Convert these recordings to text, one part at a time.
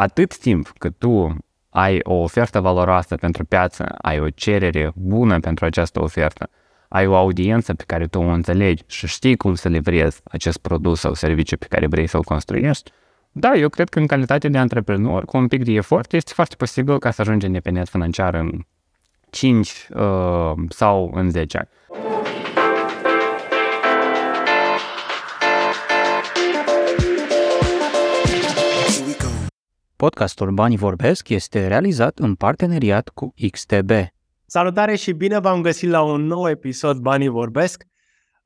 atât timp cât tu ai o ofertă valoroasă pentru piață, ai o cerere bună pentru această ofertă, ai o audiență pe care tu o înțelegi și știi cum să livrezi acest produs sau serviciu pe care vrei să-l construiești, da, eu cred că în calitate de antreprenor, cu un pic de efort, este foarte posibil ca să ajungi independent financiar în 5 uh, sau în 10 ani. Podcastul Banii Vorbesc este realizat în parteneriat cu XTB. Salutare și bine v-am găsit la un nou episod Banii Vorbesc.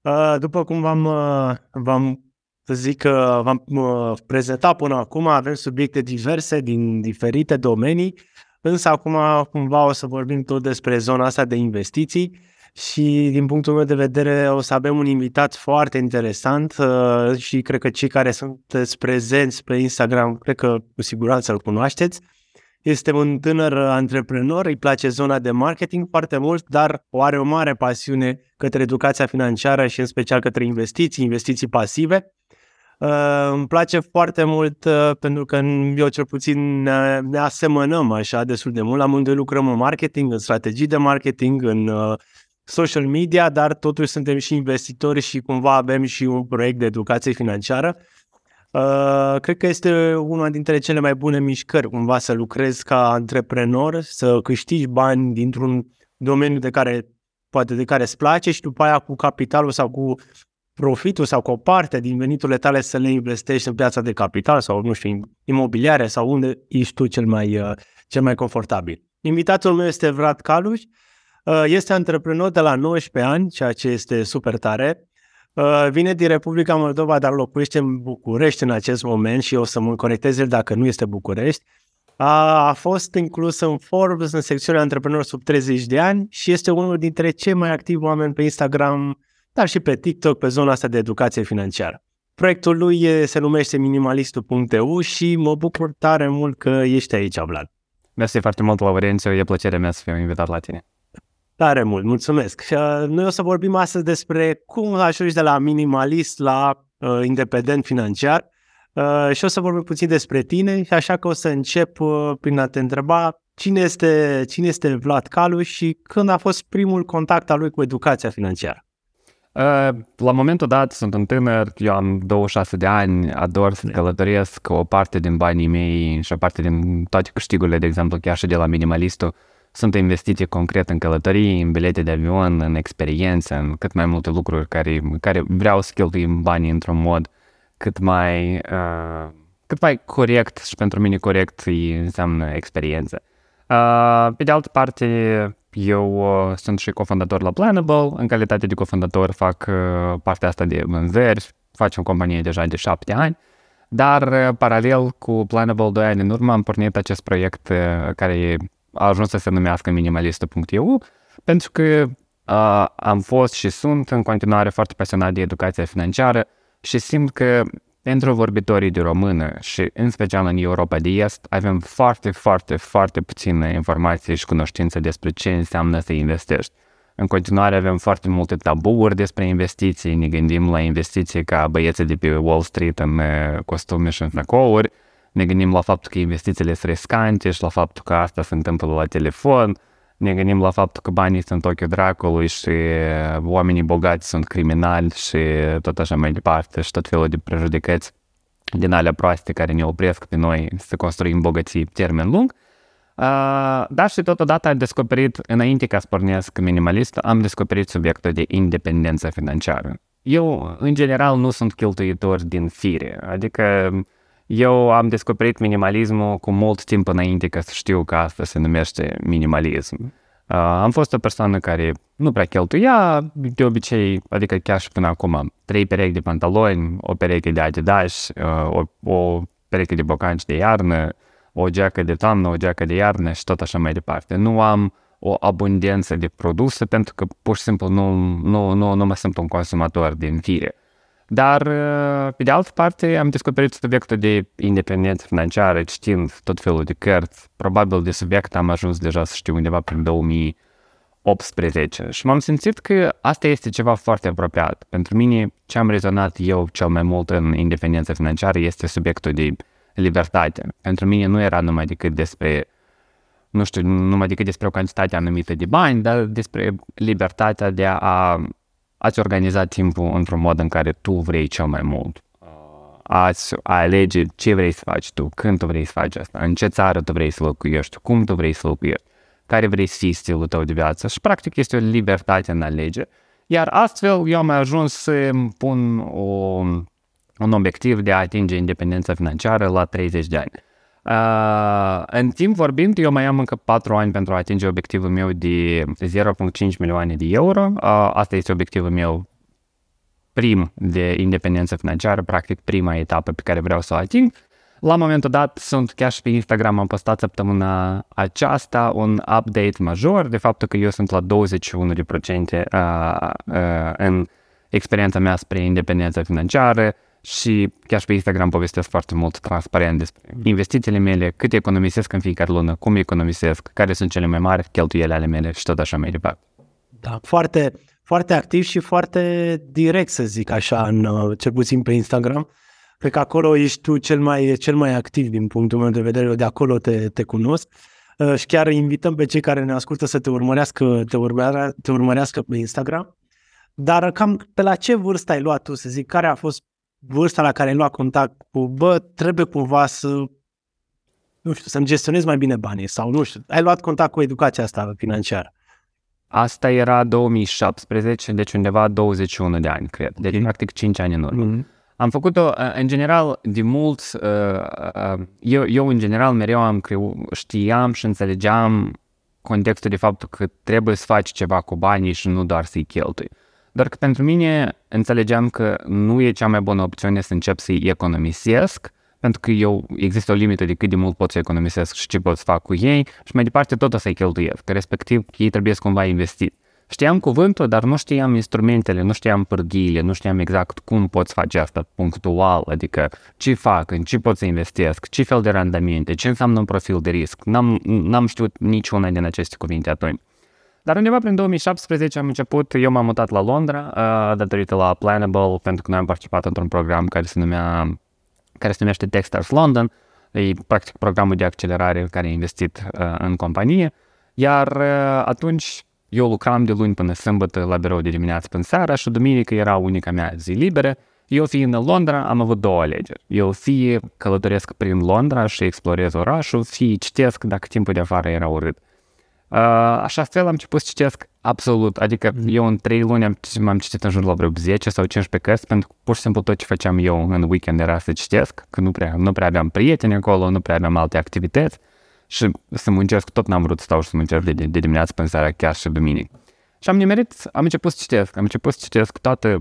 Uh, după cum v-am, uh, v-am să zic că v-am uh, prezentat până acum, avem subiecte diverse din diferite domenii, însă acum cumva o să vorbim tot despre zona asta de investiții și din punctul meu de vedere o să avem un invitat foarte interesant uh, și cred că cei care sunteți prezenți pe Instagram, cred că cu siguranță îl cunoașteți. Este un tânăr antreprenor, îi place zona de marketing foarte mult, dar o are o mare pasiune către educația financiară și în special către investiții, investiții pasive. Uh, îmi place foarte mult uh, pentru că eu cel puțin ne, ne asemănăm așa destul de mult. Amândoi lucrăm în marketing, în strategii de marketing, în uh, social media, dar totuși suntem și investitori și cumva avem și un proiect de educație financiară. Uh, cred că este una dintre cele mai bune mișcări, cumva să lucrezi ca antreprenor, să câștigi bani dintr-un domeniu de care poate de care îți place și după aia cu capitalul sau cu profitul sau cu o parte din veniturile tale să le investești în piața de capital sau, nu știu, imobiliare sau unde ești tu cel mai, uh, cel mai confortabil. Invitatul meu este Vlad Caluș, uh, este antreprenor de la 19 ani, ceea ce este super tare. Uh, vine din Republica Moldova, dar locuiește în București în acest moment și o să mă conectez el dacă nu este București. A, a fost inclus în Forbes în secțiunea antreprenori sub 30 de ani și este unul dintre cei mai activi oameni pe Instagram dar și pe TikTok pe zona asta de educație financiară. Proiectul lui se numește minimalistul.eu și mă bucur tare mult că ești aici, Vlad. Mersi foarte mult, Laurențiu, e plăcerea mea să fiu invitat la tine. Tare mult, mulțumesc. Și uh, noi o să vorbim astăzi despre cum ajungi de la minimalist la uh, independent financiar uh, și o să vorbim puțin despre tine, și așa că o să încep uh, prin a te întreba cine este, cine este Vlad Calu și când a fost primul contact al lui cu educația financiară. La momentul dat sunt un tânăr, eu am 26 de ani, ador să călătoresc o parte din banii mei și o parte din toate câștigurile, de exemplu, chiar și de la minimalistul, sunt investiții concret în călătorii, în bilete de avion, în experiență, în cât mai multe lucruri care, care vreau să cheltuim banii într-un mod cât mai, uh, cât mai corect și pentru mine corect înseamnă experiență. Uh, pe de altă parte, eu uh, sunt și cofondator la Planable, în calitate de cofondator fac uh, partea asta de vânzări, facem companie deja de șapte ani, dar uh, paralel cu Planable 2 ani în urmă am pornit acest proiect uh, care a ajuns să se numească minimalistă.eu, pentru că uh, am fost și sunt în continuare foarte pasionat de educația financiară și simt că pentru vorbitorii de română și în special în Europa de Est avem foarte, foarte, foarte puține informații și cunoștințe despre ce înseamnă să investești. În continuare avem foarte multe tabuuri despre investiții, ne gândim la investiții ca băieții de pe Wall Street în uh, costume și în fracouri, ne gândim la faptul că investițiile sunt riscante și la faptul că asta se întâmplă la telefon, ne gândim la faptul că banii sunt ochiul dracului și oamenii bogați sunt criminali și tot așa mai departe și tot felul de prejudecăți din alea proaste care ne opresc pe noi să construim bogății termen lung. Uh, dar și totodată am descoperit, înainte ca să pornesc minimalist, am descoperit subiectul de independență financiară. Eu, în general, nu sunt cheltuitor din fire, adică eu am descoperit minimalismul cu mult timp înainte ca să știu că asta se numește minimalism. Uh, am fost o persoană care nu prea cheltuia, de obicei, adică chiar și până acum, trei perechi de pantaloni, o pereche de Adidas, uh, o, o pereche de bocanci de iarnă, o geacă de toamnă, o geacă de iarnă și tot așa mai departe. Nu am o abundență de produse pentru că pur și simplu nu, nu, nu, nu mă sunt un consumator din fire. Dar, uh, pe de altă parte, am descoperit subiectul de independență financiară, citind tot felul de cărți. Probabil de subiect am ajuns deja să știu undeva prin 2018 și m-am simțit că asta este ceva foarte apropiat. Pentru mine, ce am rezonat eu cel mai mult în independența financiară este subiectul de libertate. Pentru mine nu era numai decât despre, nu știu, numai decât despre o cantitate anumită de bani, dar despre libertatea de a, a-ți organiza timpul într-un mod în care tu vrei cel mai mult. A-ți a alege ce vrei să faci tu, când tu vrei să faci asta, în ce țară tu vrei să locuiești, cum tu vrei să locuiești, care vrei să fii stilul tău de viață și practic este o libertate în alege. Iar astfel eu am ajuns să pun o, un obiectiv de a atinge independența financiară la 30 de ani. Uh, în timp vorbind, eu mai am încă 4 ani pentru a atinge obiectivul meu de 0,5 milioane de euro. Uh, asta este obiectivul meu prim de independență financiară, practic prima etapă pe care vreau să o ating. La momentul dat sunt chiar și pe Instagram, am postat săptămâna aceasta un update major de faptul că eu sunt la 21% uh, uh, în experiența mea spre independența financiară, și chiar și pe Instagram povestesc foarte mult transparent despre investițiile mele, cât economisesc în fiecare lună, cum economisesc, care sunt cele mai mari cheltuieli ale mele și tot așa mai departe. Da, foarte, foarte activ și foarte direct, să zic așa, în, uh, cel puțin pe Instagram. Cred că acolo ești tu cel mai, cel mai activ din punctul meu de vedere, eu de acolo te, te cunosc. Uh, și chiar invităm pe cei care ne ascultă să te urmărească, te, urmărea, te urmărească pe Instagram. Dar cam pe la ce vârstă ai luat tu, să zic, care a fost vârsta la care ai luat contact cu, bă, trebuie cumva să, nu știu, să-mi gestionez mai bine banii sau nu știu, ai luat contact cu educația asta financiară. Asta era 2017, deci undeva 21 de ani, cred. Deci, practic, 5 ani în urmă. Mm-hmm. Am făcut-o, în general, de mult, eu, eu în general mereu am creu, știam și înțelegeam contextul de faptul că trebuie să faci ceva cu banii și nu doar să-i cheltui. Doar că pentru mine înțelegeam că nu e cea mai bună opțiune să încep să-i economisesc, pentru că eu există o limită de cât de mult pot să economisesc și ce pot să fac cu ei și mai departe tot o să-i cheltuiesc, că respectiv ei trebuie să cumva investi. Știam cuvântul, dar nu știam instrumentele, nu știam pârghiile, nu știam exact cum pot face asta punctual, adică ce fac, în ce pot să investesc, ce fel de randamente, ce înseamnă un profil de risc. N-am, n-am știut niciuna din aceste cuvinte atunci. Dar undeva prin 2017 am început, eu m-am mutat la Londra uh, datorită la Planable, pentru că noi am participat într-un program care se numea care se numește Techstars London, e practic programul de accelerare care a investit uh, în companie, iar uh, atunci eu lucram de luni până sâmbătă la birou de dimineață până seara și duminică era unica mea zi liberă. Eu fiind în Londra am avut două alegeri. Eu fie călătoresc prin Londra și explorez orașul, fie citesc dacă timpul de afară era urât. Uh, așa fel am început să citesc absolut, adică mm. eu în trei luni am, am citit în jur la vreo 10 sau 15 cărți, pentru că pur și simplu tot ce făceam eu în weekend era să citesc, că nu prea, nu prea aveam prieteni acolo, nu prea aveam alte activități și să muncesc, tot n-am vrut să stau și să muncesc de, de dimineață până seara, chiar și duminică. Și am nimerit, am început să citesc, am început să citesc toată,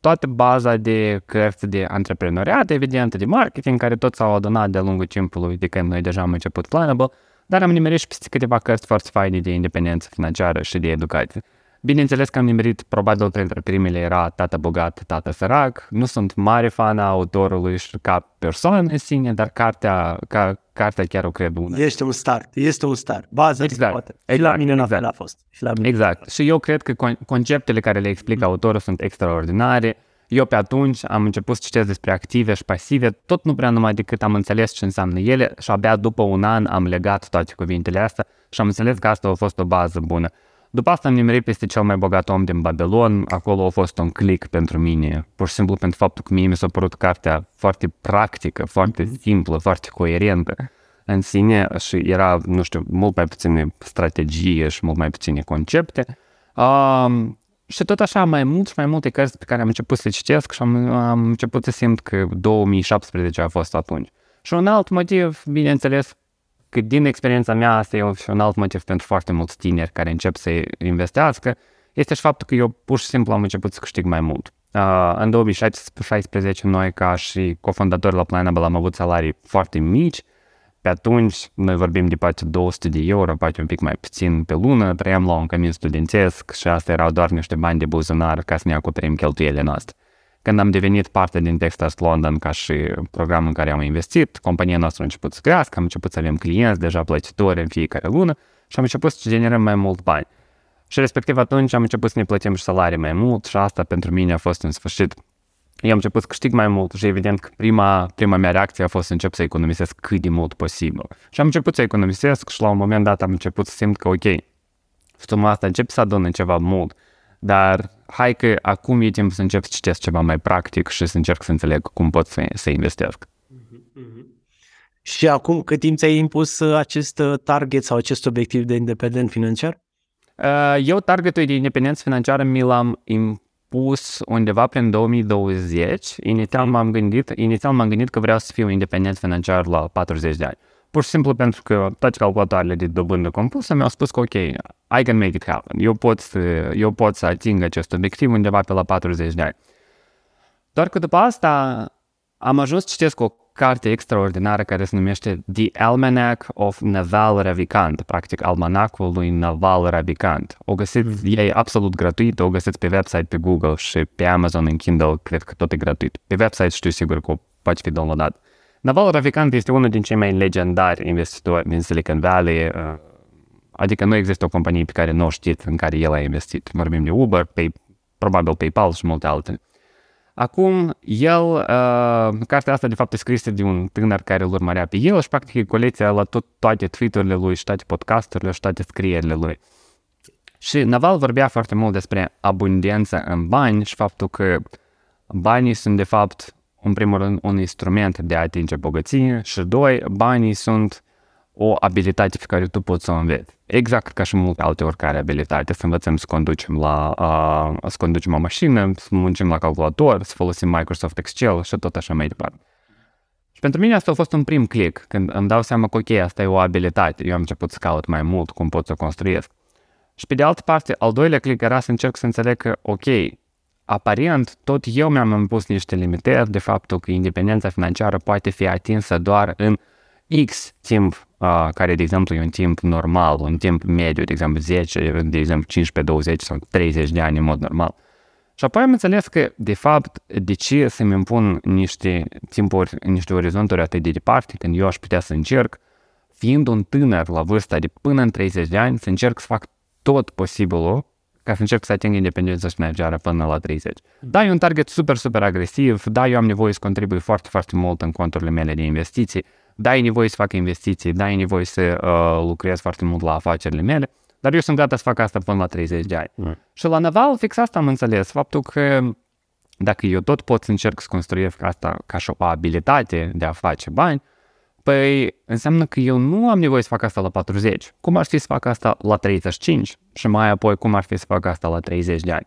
toată baza de cărți de antreprenoriat, evident, de marketing, care tot s-au adunat de-a lungul timpului de când noi deja am început Planable, dar am nimerit și peste câteva cărți foarte faine de independență financiară și de educație. Bineînțeles că am nimerit, probabil printre primele era Tata Bogat, Tata Sărac. Nu sunt mare fan a autorului și ca persoană în sine, dar cartea, ca, cartea chiar o cred bună. Este un start, este un start. Baza exact. poate. Și la mine exact. a fost. Și la mine exact. Și eu cred că conceptele care le explică autorul sunt extraordinare eu pe atunci am început să citesc despre active și pasive, tot nu prea numai decât am înțeles ce înseamnă ele și abia după un an am legat toate cuvintele astea și am înțeles că asta a fost o bază bună. După asta am nimerit peste cel mai bogat om din Babylon, acolo a fost un click pentru mine, pur și simplu pentru faptul că mie mi s-a părut cartea foarte practică, foarte mhm. simplă, foarte coerentă în sine și era, nu știu, mult mai puține strategie și mult mai puține concepte. Um, și tot așa, mai mult și mai multe cărți pe care am început să le citesc și am, am început să simt că 2017 a fost atunci. Și un alt motiv, bineînțeles, că din experiența mea, asta e și un alt motiv pentru foarte mulți tineri care încep să investească, este și faptul că eu pur și simplu am început să câștig mai mult. Uh, în 2016 noi ca și cofondatori la Planable am avut salarii foarte mici, pe atunci, noi vorbim de poate 200 de euro, poate un pic mai puțin pe lună, trăiam la un camin studențesc și asta erau doar niște bani de buzunar ca să ne acoperim cheltuielile noastre. Când am devenit parte din Texas London ca și program în care am investit, compania noastră a început să crească, am început să avem clienți deja plătitori în fiecare lună și am început să generăm mai mult bani. Și respectiv atunci am început să ne plătim și salarii mai mult și asta pentru mine a fost în sfârșit eu am început să câștig mai mult și evident că prima, prima mea reacție a fost să încep să economisesc cât de mult posibil. Și am început să economisesc și la un moment dat am început să simt că ok, suma asta încep să adună ceva mult, dar hai că acum e timp să încep să citesc ceva mai practic și să încerc să înțeleg cum pot să, să investesc. Și acum cât timp ți-ai impus uh, acest uh, target sau acest obiectiv de independent financiar? Uh, eu targetul de independență financiară mi l-am impus undeva prin 2020. Inițial m-am gândit, inițial m-am gândit că vreau să fiu independent financiar la 40 de ani. Pur și simplu pentru că toate calculatoarele de dobândă compusă mi-au spus că ok, I can make it happen. Eu pot, să, eu pot să ating acest obiectiv undeva pe la 40 de ani. Doar că după asta am ajuns să citesc o carte extraordinară care se numește The Almanac of Naval Ravikant, practic almanacul lui Naval Ravikant. O găsiți, mm. e absolut gratuit, o găsiți pe website, pe Google și pe Amazon în Kindle, cred că tot e gratuit. Pe website știu sigur că poate fi downloadat. Naval Ravikant este unul din cei mai legendari investitori din Silicon Valley, uh, adică nu există o companie pe care nu o știți în care el a investit. Vorbim de Uber, Pay, probabil PayPal și multe altele. Acum, el, uh, cartea asta de fapt e scrisă de un tânăr care îl urmărea pe el și practic e colecția la tot, toate tweet-urile lui și toate podcasturile și toate scrierile lui. Și Naval vorbea foarte mult despre abundență în bani și faptul că banii sunt de fapt, în primul rând, un instrument de a atinge bogăție și doi, banii sunt o abilitate pe care tu poți să o înveți. Exact ca și multe alte oricare abilitate, să învățăm să conducem la uh, să conducem o mașină, să muncim la calculator, să folosim Microsoft Excel și tot așa mai departe. Și pentru mine asta a fost un prim click, când îmi dau seama că ok, asta e o abilitate, eu am început să caut mai mult cum pot să o construiesc. Și pe de altă parte, al doilea click era să încerc să înțeleg că ok, aparent, tot eu mi-am impus niște limitări de faptul că independența financiară poate fi atinsă doar în X timp, uh, care de exemplu e un timp normal, un timp mediu, de exemplu 10, de exemplu 15, 20 sau 30 de ani în mod normal. Și apoi am înțeles că, de fapt, de ce să-mi impun niște timpuri, niște orizonturi atât de departe, când eu aș putea să încerc, fiind un tânăr la vârsta de până în 30 de ani, să încerc să fac tot posibilul ca să încerc să ating independența financiară până la 30. Da, e un target super, super agresiv, da, eu am nevoie să contribui foarte, foarte mult în conturile mele de investiții, da, e nevoie să fac investiții, da, e nevoie să uh, lucrez foarte mult la afacerile mele, dar eu sunt gata să fac asta până la 30 de ani. Mm. Și la Naval fix asta am înțeles, faptul că dacă eu tot pot să încerc să construiesc asta ca și o abilitate de a face bani, păi înseamnă că eu nu am nevoie să fac asta la 40. Cum ar fi să fac asta la 35? Și mai apoi cum ar fi să fac asta la 30 de ani?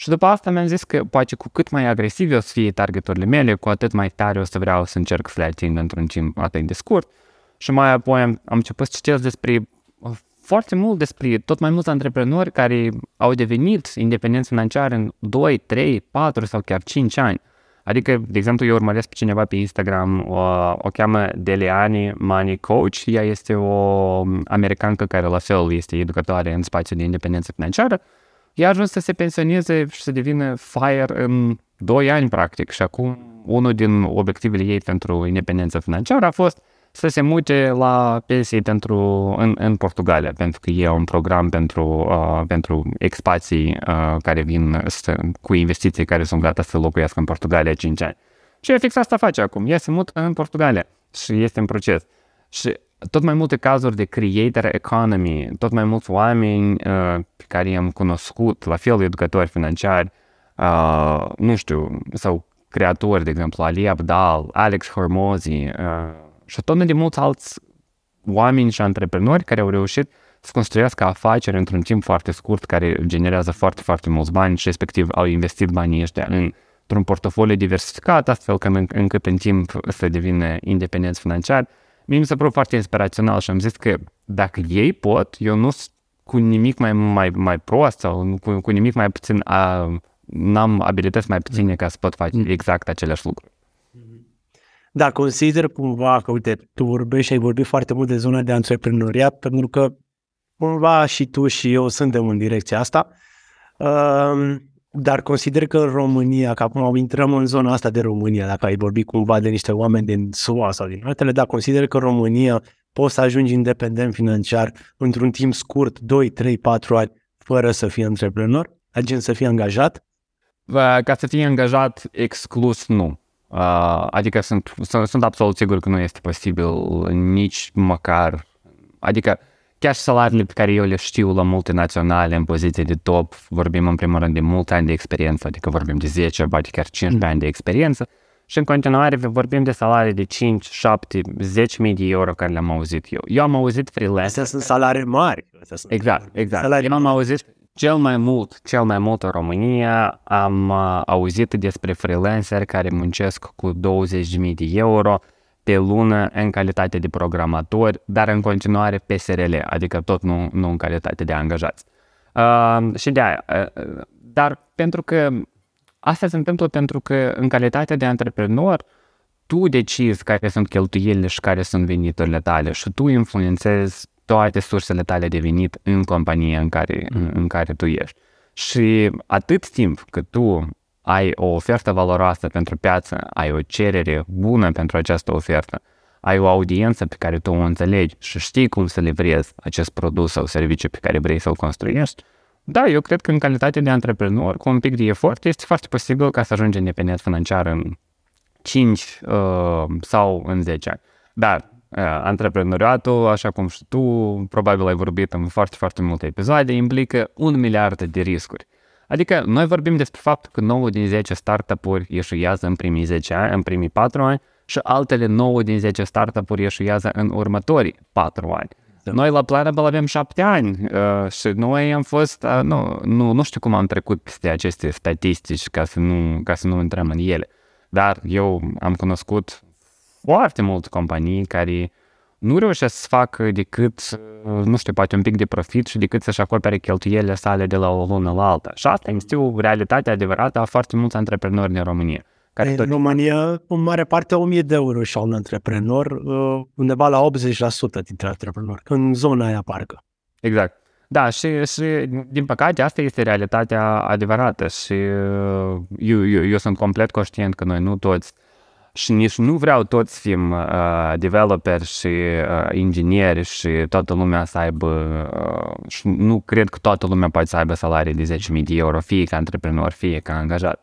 Și după asta mi-am zis că poate cu cât mai agresiv o să fie targeturile mele, cu atât mai tare o să vreau să încerc să le ating într-un timp atât de scurt. Și mai apoi am, am început să citesc despre foarte mult despre tot mai mulți antreprenori care au devenit independenți financiari în 2, 3, 4 sau chiar 5 ani. Adică, de exemplu, eu urmăresc pe cineva pe Instagram, o, o cheamă Deleani Money Coach. Ea este o americancă care la fel este educatoare în spațiul de independență financiară ea a ajuns să se pensioneze și să devină fire în 2 ani, practic. Și acum, unul din obiectivele ei pentru independența financiară a fost să se mute la pensii pentru, în, în Portugalia, pentru că e un program pentru, uh, pentru expații uh, care vin să, cu investiții care sunt gata să locuiască în Portugalia 5 ani. Și fix asta face acum. Ea se mută în Portugalia și este în proces. Și tot mai multe cazuri de creator economy, tot mai mulți oameni uh, pe care i-am cunoscut, la fel educatori financiari, uh, nu știu, sau creatori, de exemplu, Ali Abdal, Alex Hormozi uh, și tot de mulți alți oameni și antreprenori care au reușit să construiască afaceri într-un timp foarte scurt care generează foarte, foarte mulți bani și respectiv au investit banii ăștia în, într-un portofoliu diversificat, astfel că în, încât în timp să devină independenți financiari mie mi s-a părut foarte inspirațional și am zis că dacă ei pot, eu nu sunt cu nimic mai, mai, mai prost sau cu, cu nimic mai puțin, a, n-am abilități mai puține ca să pot face mm. exact aceleași lucruri. Da, consider cumva că, uite, tu vorbești și ai vorbit foarte mult de zona de antreprenoriat, pentru că cumva și tu și eu suntem în direcția asta. Uh, dar consider că în România, că acum intrăm în zona asta de România, dacă ai vorbit cumva de niște oameni din SUA sau din altele, da, consider că în România poți să ajungi independent financiar într-un timp scurt, 2, 3, 4 ani, fără să fii antreprenor, agent să fii angajat? Uh, Ca să fie angajat exclus, nu. Uh, Adică sunt, sunt, sunt absolut sigur că nu este posibil nici măcar, adică chiar și salariile pe care eu le știu la multinaționale în poziție de top, vorbim în primul rând de multe ani de experiență, adică vorbim de 10, poate chiar 15 ani de experiență, și în continuare vorbim de salarii de 5, 7, 10 mii de euro care le-am auzit eu. Eu am auzit freelance. Astea sunt salarii mari. Astea sunt Exact, exact. Salarii Eu am auzit cel mai mult, cel mai mult în România, am uh, auzit despre freelanceri care muncesc cu 20.000 de euro pe lună în calitate de programatori, dar în continuare pe SRL, adică tot nu, nu în calitate de angajați. Uh, și de aia. Uh, dar pentru că asta se întâmplă pentru că în calitate de antreprenor, tu decizi care sunt cheltuielile și care sunt veniturile tale și tu influențezi toate sursele tale de venit în compania în care, în, în care tu ești. Și atât timp cât tu ai o ofertă valoroasă pentru piață, ai o cerere bună pentru această ofertă, ai o audiență pe care tu o înțelegi și știi cum să livrezi acest produs sau serviciu pe care vrei să-l construiești, da, eu cred că în calitate de antreprenor, cu un pic de efort, este foarte posibil ca să ajungi independent financiar în 5 uh, sau în 10 ani. Dar uh, antreprenoriatul, așa cum și tu, probabil ai vorbit în foarte, foarte multe episoade, implică un miliard de riscuri. Adică noi vorbim despre faptul că 9 din 10 startup-uri ieșuiază în primii 10 ani, în primii 4 ani și altele 9 din 10 startup-uri ieșuiază în următorii 4 ani. Da. Noi la Planable avem 7 ani uh, și noi am fost, uh, nu, nu, nu știu cum am trecut peste aceste statistici ca să nu, ca să nu intrăm în ele, dar eu am cunoscut foarte multe companii care nu reușesc să facă decât, uh, nu știu, poate un pic de profit și decât să-și acopere cheltuielile sale de la o lună la alta. Și asta este o realitate adevărată a foarte mulți antreprenori din România. Care În tot, România, în mare parte, 1000 de euro și un antreprenor, uh, undeva la 80% dintre antreprenori, în zona aia parcă. exact. Da, și, și din păcate asta este realitatea adevărată și uh, eu, eu, eu sunt complet conștient că noi nu toți și nici nu vreau toți să fim uh, developeri și uh, ingineri și toată lumea să aibă, uh, și nu cred că toată lumea poate să aibă salarii de 10.000 de euro, fie ca antreprenor, fie ca angajat.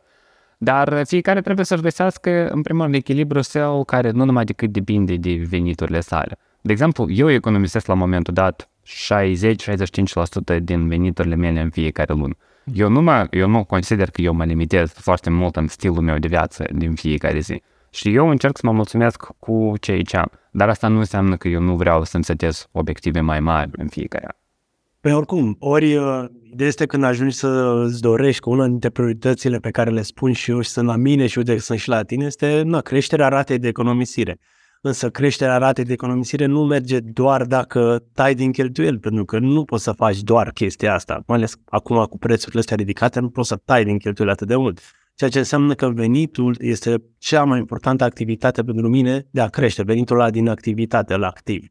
Dar fiecare trebuie să-și găsească, în primul rând, echilibru său care nu numai decât depinde de veniturile sale. De exemplu, eu economisesc la momentul dat 60-65% din veniturile mele în fiecare lună. Eu nu, mă, eu nu consider că eu mă limitez foarte mult în stilul meu de viață din fiecare zi. Și eu încerc să mă mulțumesc cu ceea ce am. Dar asta nu înseamnă că eu nu vreau să-mi setez obiective mai mari în fiecare an. Pe oricum, ori uh, ideea este când ajungi să îți dorești că una dintre prioritățile pe care le spun și eu și sunt la mine și uite sunt și la tine este na, creșterea ratei de economisire. Însă creșterea ratei de economisire nu merge doar dacă tai din cheltuieli, pentru că nu poți să faci doar chestia asta. Mai ales acum cu prețurile astea ridicate, nu poți să tai din cheltuieli atât de mult. Ceea ce înseamnă că venitul este cea mai importantă activitate pentru mine de a crește, venitul ăla din activitate, la activ.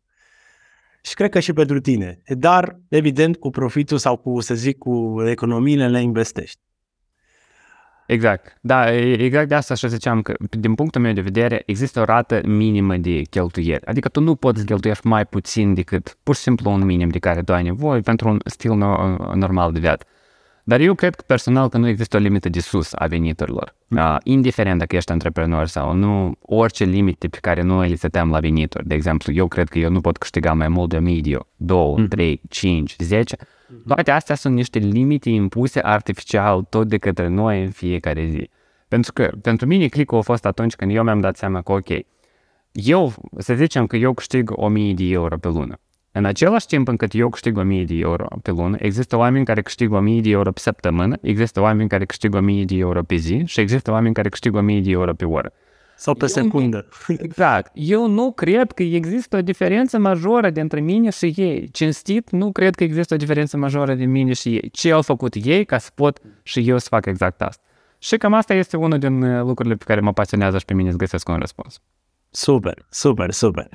Și cred că și pentru tine. Dar, evident, cu profitul sau cu, să zic, cu economiile le investești. Exact. Da, e- exact de asta și ziceam că, din punctul meu de vedere, există o rată minimă de cheltuieli. Adică tu nu poți să cheltuiești mai puțin decât pur și simplu un minim de care tu ai nevoie pentru un stil no- normal de viață. Dar eu cred că personal că nu există o limită de sus a veniturilor. Uh, indiferent dacă ești antreprenor sau nu, orice limite pe care noi le setăm la venituri. De exemplu, eu cred că eu nu pot câștiga mai mult de 1000 de euro, 2, 3, 5, 10. Toate astea sunt niște limite impuse artificial tot de către noi în fiecare zi. Pentru că pentru mine clicul a fost atunci când eu mi-am dat seama că ok, eu, să zicem că eu câștig 1000 de euro pe lună. În același timp încât eu câștig 1000 de euro pe lună, există oameni care câștigă 1000 de euro pe săptămână, există oameni care câștigă 1000 de euro pe zi și există oameni care câștigă 1000 de euro pe oră. Sau pe secundă. Exact. Eu nu cred că există o diferență majoră dintre mine și ei. Cinstit, nu cred că există o diferență majoră dintre mine și ei. Ce au făcut ei ca să pot și eu să fac exact asta. Și cam asta este unul din uh, lucrurile pe care mă pasionează și pe mine să găsesc un răspuns. Super, super, super.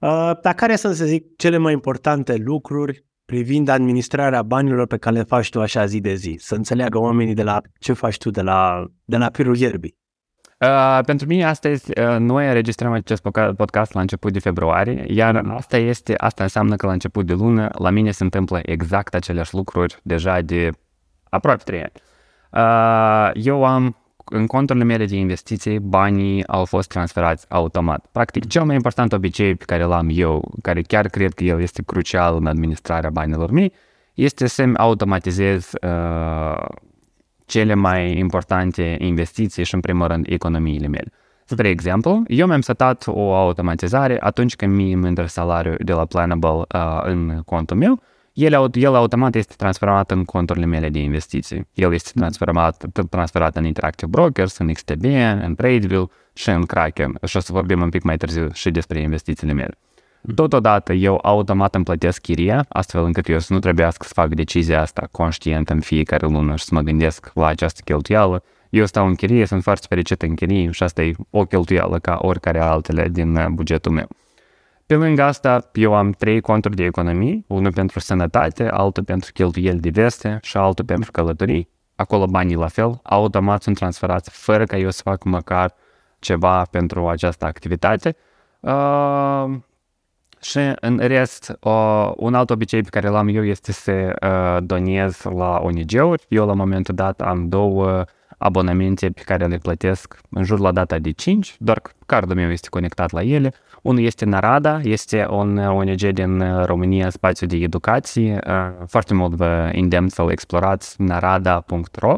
Uh, dar care sunt, să zic, cele mai importante lucruri privind administrarea banilor pe care le faci tu așa zi de zi? Să înțeleagă oamenii de la ce faci tu de la, de la pirul ierbii. Uh, pentru mine asta este, uh, noi înregistrăm acest poca- podcast la început de februarie, iar asta este, asta înseamnă că la început de lună la mine se întâmplă exact aceleași lucruri deja de aproape 3 ani. Uh, eu am în conturile mele de investiții, banii au fost transferați automat. Practic, cel mai important obicei pe care l-am eu, care chiar cred că el este crucial în administrarea banilor mei, este să-mi automatizez uh, cele mai importante investiții și, în primul rând, economiile mele. Spre exemplu, eu mi-am setat o automatizare atunci când mi intră salariul de la Planable uh, în contul meu, el, el automat este transferat în conturile mele de investiții. El este transferat, transferat în Interactive Brokers, în XTB, în Tradeville și în Kraken. Și o să vorbim un pic mai târziu și despre investițiile mele. Totodată, eu automat îmi plătesc chiria, astfel încât eu să nu trebuiască să fac decizia asta conștient în fiecare lună și să mă gândesc la această cheltuială. Eu stau în chirie, sunt foarte fericit în chirie și asta e o cheltuială ca oricare altele din uh, bugetul meu. Pe lângă asta, eu am trei conturi de economii, unul pentru sănătate, altul pentru cheltuieli diverse și altul pentru călătorii. Acolo banii la fel, automat sunt transferați fără ca eu să fac măcar ceva pentru această activitate. Uh, și în rest, uh, un alt obicei pe care l-am eu este să uh, donez la ONG-uri. Eu la momentul dat am două abonamente pe care le plătesc în jur la data de 5, doar că cardul meu este conectat la ele. Unul este Narada, este un ONG din România, spațiu de educație. Foarte mult vă îndemn să-l explorați, narada.ro.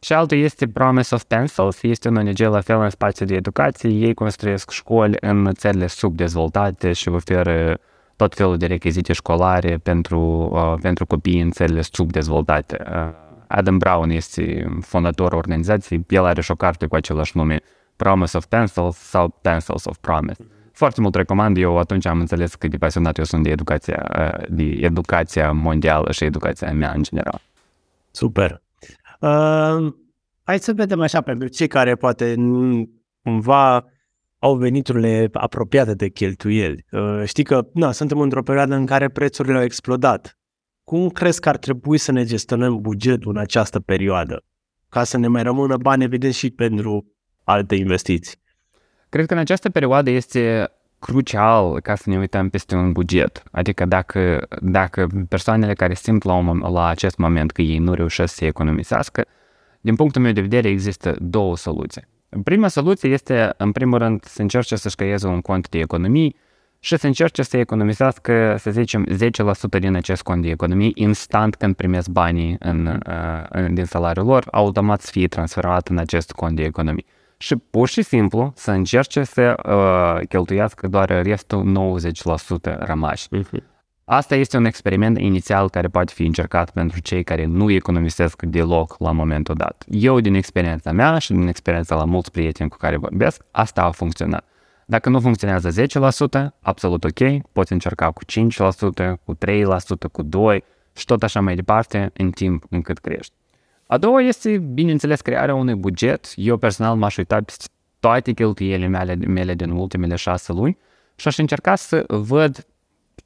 Și altul este Promise of Pencils, este un ONG la fel în spațiu de educație. Ei construiesc școli în țările subdezvoltate și oferă tot felul de rechizite școlare pentru, uh, pentru copii în țările subdezvoltate. Uh, Adam Brown este fondatorul organizației, el are și o carte cu același nume, Promise of Pencils sau Pencils of Promise. Foarte mult recomand, eu atunci am înțeles cât de pasionat eu sunt de educația, de educația mondială și educația mea în general. Super. Uh, hai să vedem așa pentru cei care poate cumva au veniturile apropiate de cheltuieli. Uh, știi că na, suntem într-o perioadă în care prețurile au explodat. Cum crezi că ar trebui să ne gestionăm bugetul în această perioadă? Ca să ne mai rămână bani, evident, și pentru alte investiții. Cred că în această perioadă este crucial ca să ne uităm peste un buget. Adică dacă, dacă persoanele care simt la, un, la acest moment că ei nu reușesc să economisească, din punctul meu de vedere există două soluții. Prima soluție este, în primul rând, să încerce să-și creeze un cont de economii și să încerce să economisească, să zicem, 10% din acest cont de economii instant când primesc banii în, uh, în, din salariul lor, automat să fie transferat în acest cont de economii și pur și simplu să încerce să uh, cheltuiască doar restul 90% rămași. Uh-huh. Asta este un experiment inițial care poate fi încercat pentru cei care nu economisesc deloc la momentul dat. Eu, din experiența mea și din experiența la mulți prieteni cu care vorbesc, asta a funcționat. Dacă nu funcționează 10%, absolut ok, poți încerca cu 5%, cu 3%, cu 2% și tot așa mai departe în timp încât crești. A doua este, bineînțeles, crearea unui buget. Eu personal m-aș uita pe toate cheltuielile mele, mele din ultimele șase luni și aș încerca să văd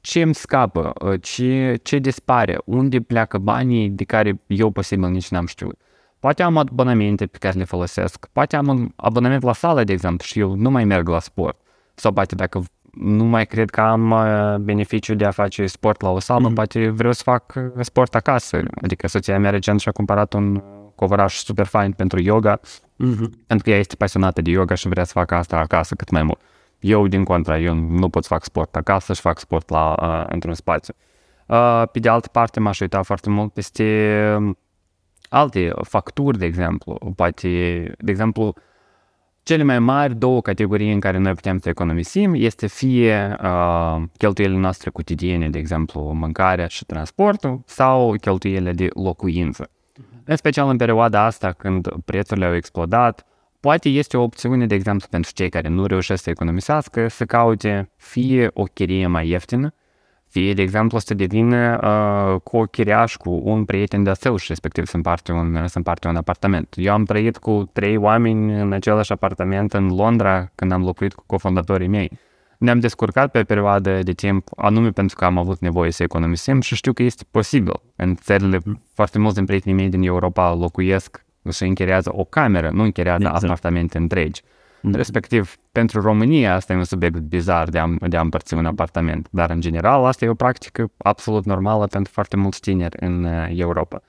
ce îmi scapă, ce, ce dispare, unde pleacă banii de care eu posibil nici n-am știut. Poate am abonamente pe care le folosesc, poate am un abonament la sală, de exemplu, și eu nu mai merg la sport. Sau poate dacă nu mai cred că am uh, beneficiul de a face sport la o sală, mm-hmm. poate vreau să fac uh, sport acasă. Adică soția mea recent și-a cumpărat un covăraș super fain pentru yoga, mm-hmm. pentru că ea este pasionată de yoga și vrea să facă asta acasă cât mai mult. Eu, din contra, eu nu pot să fac sport acasă și fac sport la, uh, într-un spațiu. Uh, pe de altă parte, m-aș uita foarte mult peste um, alte facturi, de exemplu. Poate, de exemplu, cele mai mari două categorii în care noi putem să economisim este fie uh, cheltuielile noastre cotidiene, de exemplu mâncarea și transportul, sau cheltuielile de locuință. În special în perioada asta când prețurile au explodat, poate este o opțiune, de exemplu, pentru cei care nu reușesc să economisească, să caute fie o chirie mai ieftină, fie, de exemplu, să devină uh, cu o chiriaș cu un prieten de său și respectiv să împarte, un, să împarte un apartament. Eu am trăit cu trei oameni în același apartament în Londra când am locuit cu cofondatorii mei. Ne-am descurcat pe o perioadă de timp anume pentru că am avut nevoie să economisim și știu că este posibil. În țările, foarte mulți din prietenii mei din Europa locuiesc și închiriază o cameră, nu închiriază exact. apartamente întregi. Mm-hmm. Respectiv, pentru România asta e un subiect bizar de a, de a împărți un apartament, dar în general asta e o practică absolut normală pentru foarte mulți tineri în uh, Europa.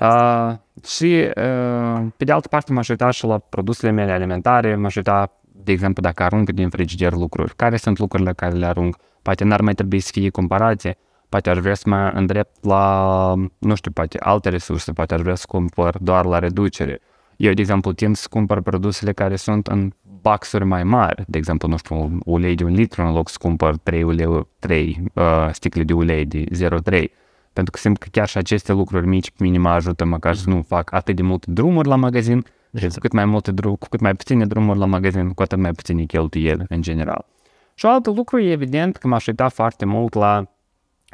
Uh, și, uh, pe de altă parte, m-aș uita și la produsele mele alimentare, m-aș uita, de exemplu, dacă arunc din frigider lucruri, care sunt lucrurile care le arunc, poate n-ar mai trebui să fie cumpărate, poate aș vrea să mă îndrept la, nu știu, poate alte resurse, poate aș vrea să cumpăr doar la reducere. Eu, de exemplu, tind să cumpăr produsele care sunt în baxuri mai mari, de exemplu, nu știu, ulei de un litru în loc să cumpăr 3, ulei, 3 uh, sticle de ulei de 0,3 pentru că simt că chiar și aceste lucruri mici minim mă ajută măcar să nu fac atât de multe drumuri la magazin. Și cu cât mai multe drum, cu cât mai puține drumuri la magazin, cu atât mai puține cheltuieli în general. Și alt lucru e evident că m-aș uita foarte mult la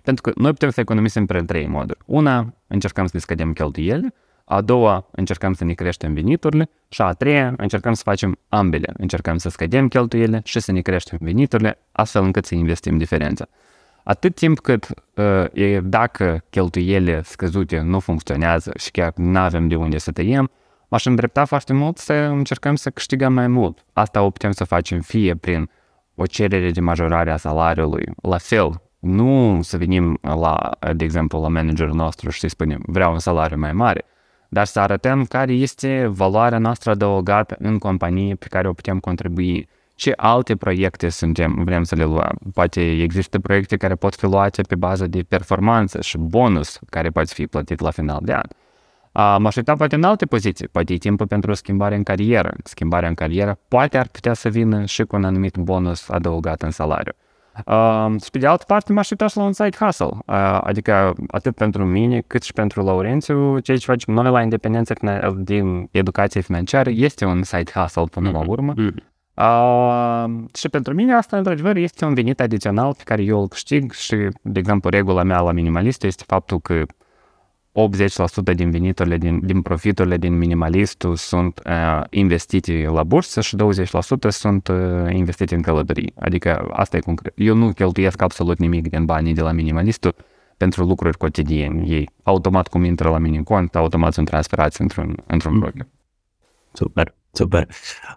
pentru că noi putem să economisim prin trei moduri. Una, încercăm să ne scădem cheltuielile, a doua, încercăm să ne creștem veniturile și a treia, încercăm să facem ambele. Încercăm să scădem cheltuielile și să ne creștem veniturile, astfel încât să investim diferența. Atât timp cât uh, dacă cheltuielile scăzute nu funcționează și chiar nu avem de unde să tăiem, m-aș îndrepta foarte mult să încercăm să câștigăm mai mult. Asta o putem să facem fie prin o cerere de majorare a salariului, la fel, nu să venim la, de exemplu, la managerul nostru și să-i spunem vreau un salariu mai mare, dar să arătăm care este valoarea noastră adăugată în companie pe care o putem contribui ce alte proiecte suntem, vrem să le luăm. Poate există proiecte care pot fi luate pe bază de performanță și bonus care poate fi plătit la final de an. M-aș uita poate în alte poziții, poate e timpul pentru o schimbare în carieră. Schimbarea în carieră poate ar putea să vină și cu un anumit bonus adăugat în salariu. Uh, și pe de altă parte m-aș uita și la un side hustle, uh, adică atât pentru mine cât și pentru Laurențiu, ceea ce facem noi la independență din educație financiară este un side hustle până la urmă. Mm-hmm. Uh, și pentru mine asta, într-adevăr, este un venit adițional pe care eu îl câștig și, de exemplu, regula mea la minimalist este faptul că 80% din veniturile, din, din profiturile din minimalistul sunt uh, investite la bursă și 20% sunt uh, investite în călătorii. Adică asta e concret. Eu nu cheltuiesc absolut nimic din banii de la minimalistul pentru lucruri cotidiene. Ei automat cum intră la mini cont, automat sunt transferați într-un, într-un mm. broker. Super, super.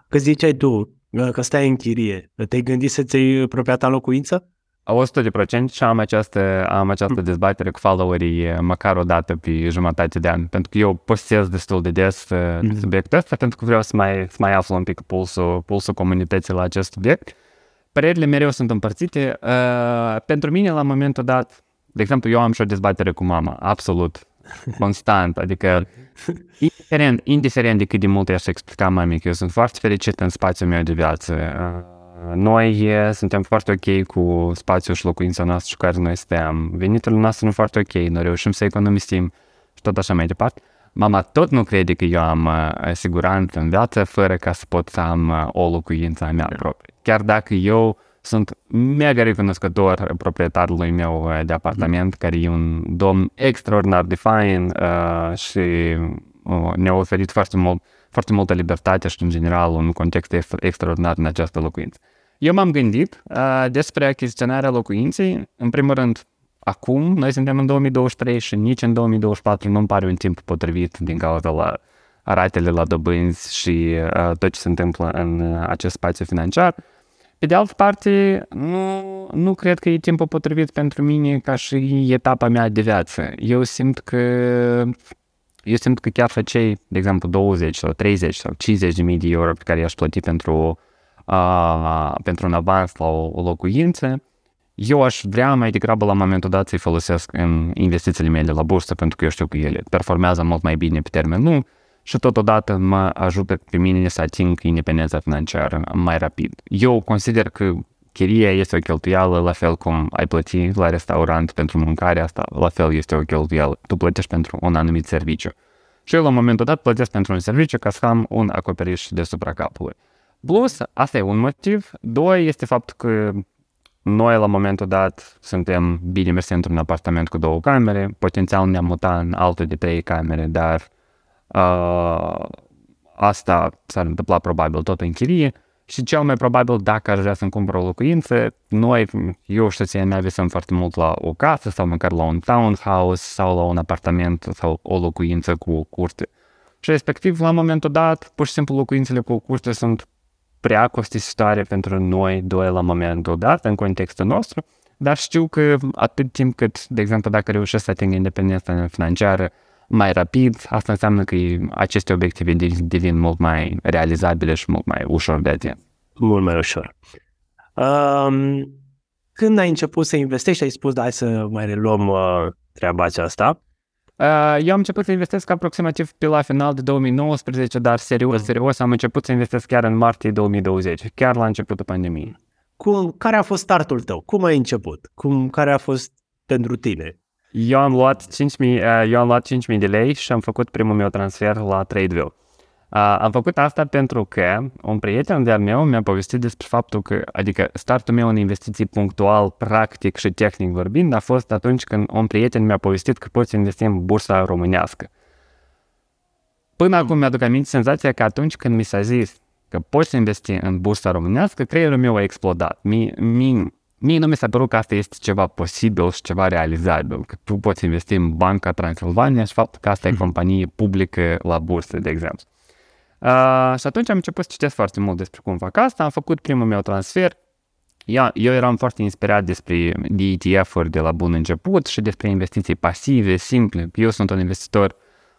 Că ziceai tu, că stai în chirie. Te-ai gândit să-ți iei propria ta locuință? 100% și am această, am această mm. dezbatere cu followerii măcar o dată pe jumătate de an, pentru că eu postez destul de des mm. subiectul ăsta, pentru că vreau să mai, să mai aflu un pic pulsul, pulsul comunității la acest subiect. Părerile mereu sunt împărțite. Uh, pentru mine, la momentul dat, de exemplu, eu am și o dezbatere cu mama, absolut, constant, adică indiferent, indiferent de cât de mult aș explica mami că eu sunt foarte fericit în spațiul meu de viață. Noi suntem foarte ok cu spațiul și locuința noastră și care noi stăm. Veniturile noastre sunt foarte ok, noi reușim să economisim și tot așa mai departe. Mama tot nu crede că eu am uh, siguranță în viață fără ca să pot să am uh, o locuință a mea proprie. Chiar dacă eu sunt mega recunoscător proprietarului meu uh, de apartament, mm. care e un domn extraordinar de fain uh, și uh, ne-a oferit foarte, mult, foarte multă libertate și, în general, un context extraordinar în această locuință. Eu m-am gândit uh, despre achiziționarea locuinței. În primul rând, acum, noi suntem în 2023 și nici în 2024 nu-mi pare un timp potrivit din cauza la ratele la dobânzi și uh, tot ce se întâmplă în uh, acest spațiu financiar. Uh, pe de altă parte, nu, nu cred că e timpul potrivit pentru mine ca și etapa mea de viață. Eu simt că eu simt că chiar cei, de exemplu, 20 sau 30 sau 50 de mii de euro pe care i-aș plăti pentru, uh, pentru un avans la o, o locuință, eu aș vrea mai degrabă la momentul dat să-i folosesc în investițiile mele la bursă, pentru că eu știu că ele performează mult mai bine pe termen lung și totodată mă ajută pe mine să ating independența financiară mai rapid. Eu consider că chiria este o cheltuială la fel cum ai plăti la restaurant pentru mâncare, asta la fel este o cheltuială. Tu plătești pentru un anumit serviciu. Și eu la momentul dat plătesc pentru un serviciu ca să am un acoperiș deasupra capului. Plus, asta e un motiv. Doi este faptul că noi la momentul dat suntem bine mersi într-un apartament cu două camere, potențial ne-am mutat în altul de trei camere, dar Uh, asta s-ar întâmpla probabil tot în chirie și cel mai probabil dacă aș vrea să-mi cumpăr o locuință, noi, eu și soția mea visăm foarte mult la o casă sau măcar la un townhouse sau la un apartament sau o locuință cu o curte. Și respectiv, la momentul dat, pur și simplu locuințele cu o curte sunt prea costisitoare pentru noi doi la momentul dat, în contextul nostru, dar știu că atât timp cât, de exemplu, dacă reușesc să ating independența financiară, mai rapid, asta înseamnă că aceste obiective devin mult mai realizabile și mult mai ușor de atins. Mult mai ușor. Um, când ai început să investești, ai spus, da, hai să mai reluăm uh, treaba aceasta. Uh, eu am început să investesc aproximativ pe la final de 2019, dar serios, mm. serios am început să investesc chiar în martie 2020, chiar la începutul pandemiei. Cum, care a fost startul tău? Cum ai început? Cum, care a fost pentru tine? Eu am luat 5.000, uh, eu am luat 5.000 de lei și am făcut primul meu transfer la TradeView. Uh, am făcut asta pentru că un prieten de-al meu mi-a povestit despre faptul că, adică startul meu în investiții punctual, practic și tehnic vorbind, a fost atunci când un prieten mi-a povestit că poți investi în bursa românească. Până acum mi-aduc aminte senzația că atunci când mi s-a zis că poți investi în bursa românească, creierul meu a explodat. Mie, mie, mie nu mi s-a părut că asta este ceva posibil și ceva realizabil, că tu poți investi în Banca Transilvania și faptul că asta e mhm. companie publică la bursă, de exemplu. Uh, și atunci am început să citesc foarte mult despre cum fac asta, am făcut primul meu transfer, eu, eu eram foarte inspirat despre ETF-uri de la bun început și despre investiții pasive, simple. Eu sunt un investitor,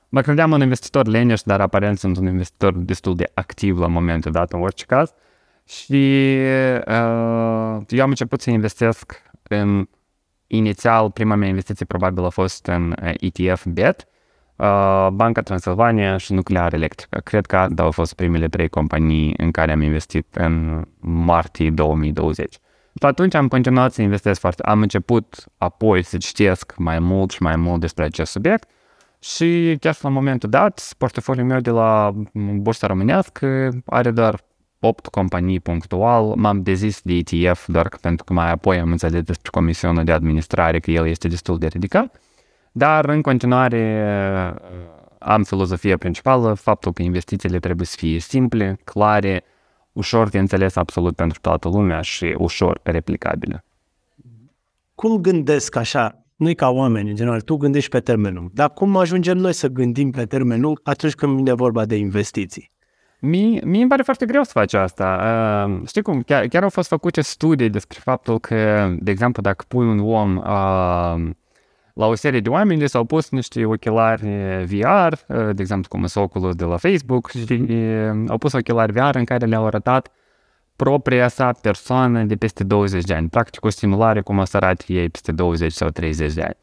mă credeam un investitor leneș, dar aparent sunt un investitor destul de activ la momentul dat, în orice caz. Și uh, eu am început să investesc în, inițial, prima mea investiție probabil a fost în ETF BET, Uh, Banca Transilvania și Nuclear Electrică. Cred că au fost primele trei companii în care am investit în martie 2020. Și atunci am continuat să investesc foarte... Am început apoi să citesc mai mult și mai mult despre acest subiect și chiar la momentul dat, portofoliul meu de la Bursa Românească are doar 8 companii punctual, m-am dezis de ETF doar pentru că mai apoi am înțeles despre comisionul de administrare că el este destul de ridicat dar, în continuare, am filozofia principală, faptul că investițiile trebuie să fie simple, clare, ușor de înțeles absolut pentru toată lumea și ușor replicabile. Cum gândesc așa? Nu ca oameni, în general, tu gândești pe termenul. Dar cum ajungem noi să gândim pe termenul atunci când vine vorba de investiții? Mie, mie îmi pare foarte greu să faci asta. Uh, știi cum, chiar, chiar au fost făcute studii despre faptul că, de exemplu, dacă pui un om uh, la o serie de oameni s-au pus niște ochelari VR, de exemplu cum sunt Oculus de la Facebook, și au pus ochelari VR în care le-au arătat propria sa persoană de peste 20 de ani, practic o simulare cum o să arate ei peste 20 sau 30 de ani.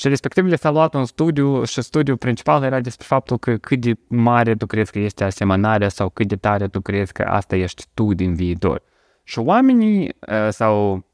Și respectiv le s-a luat un studiu și studiul principal era despre faptul că cât de mare tu crezi că este asemănarea sau cât de tare tu crezi că asta ești tu din viitor. Și oamenii sau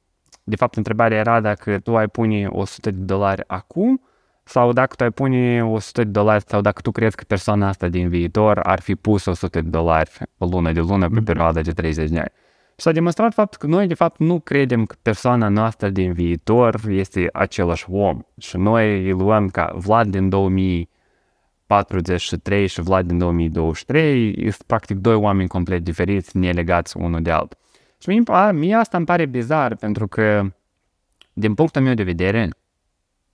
de fapt, întrebarea era dacă tu ai pune 100 de dolari acum sau dacă tu ai pune 100 de dolari sau dacă tu crezi că persoana asta din viitor ar fi pus 100 de dolari pe lună de lună pe mhm. perioada de 30 de ani. Și s-a demonstrat faptul că noi, de fapt, nu credem că persoana noastră din viitor este același om. Și noi îl luăm ca Vlad din 2043 și Vlad din 2023, sunt practic doi oameni complet diferiți, nelegați unul de altul. Și mie, mie asta îmi pare bizar, pentru că, din punctul meu de vedere,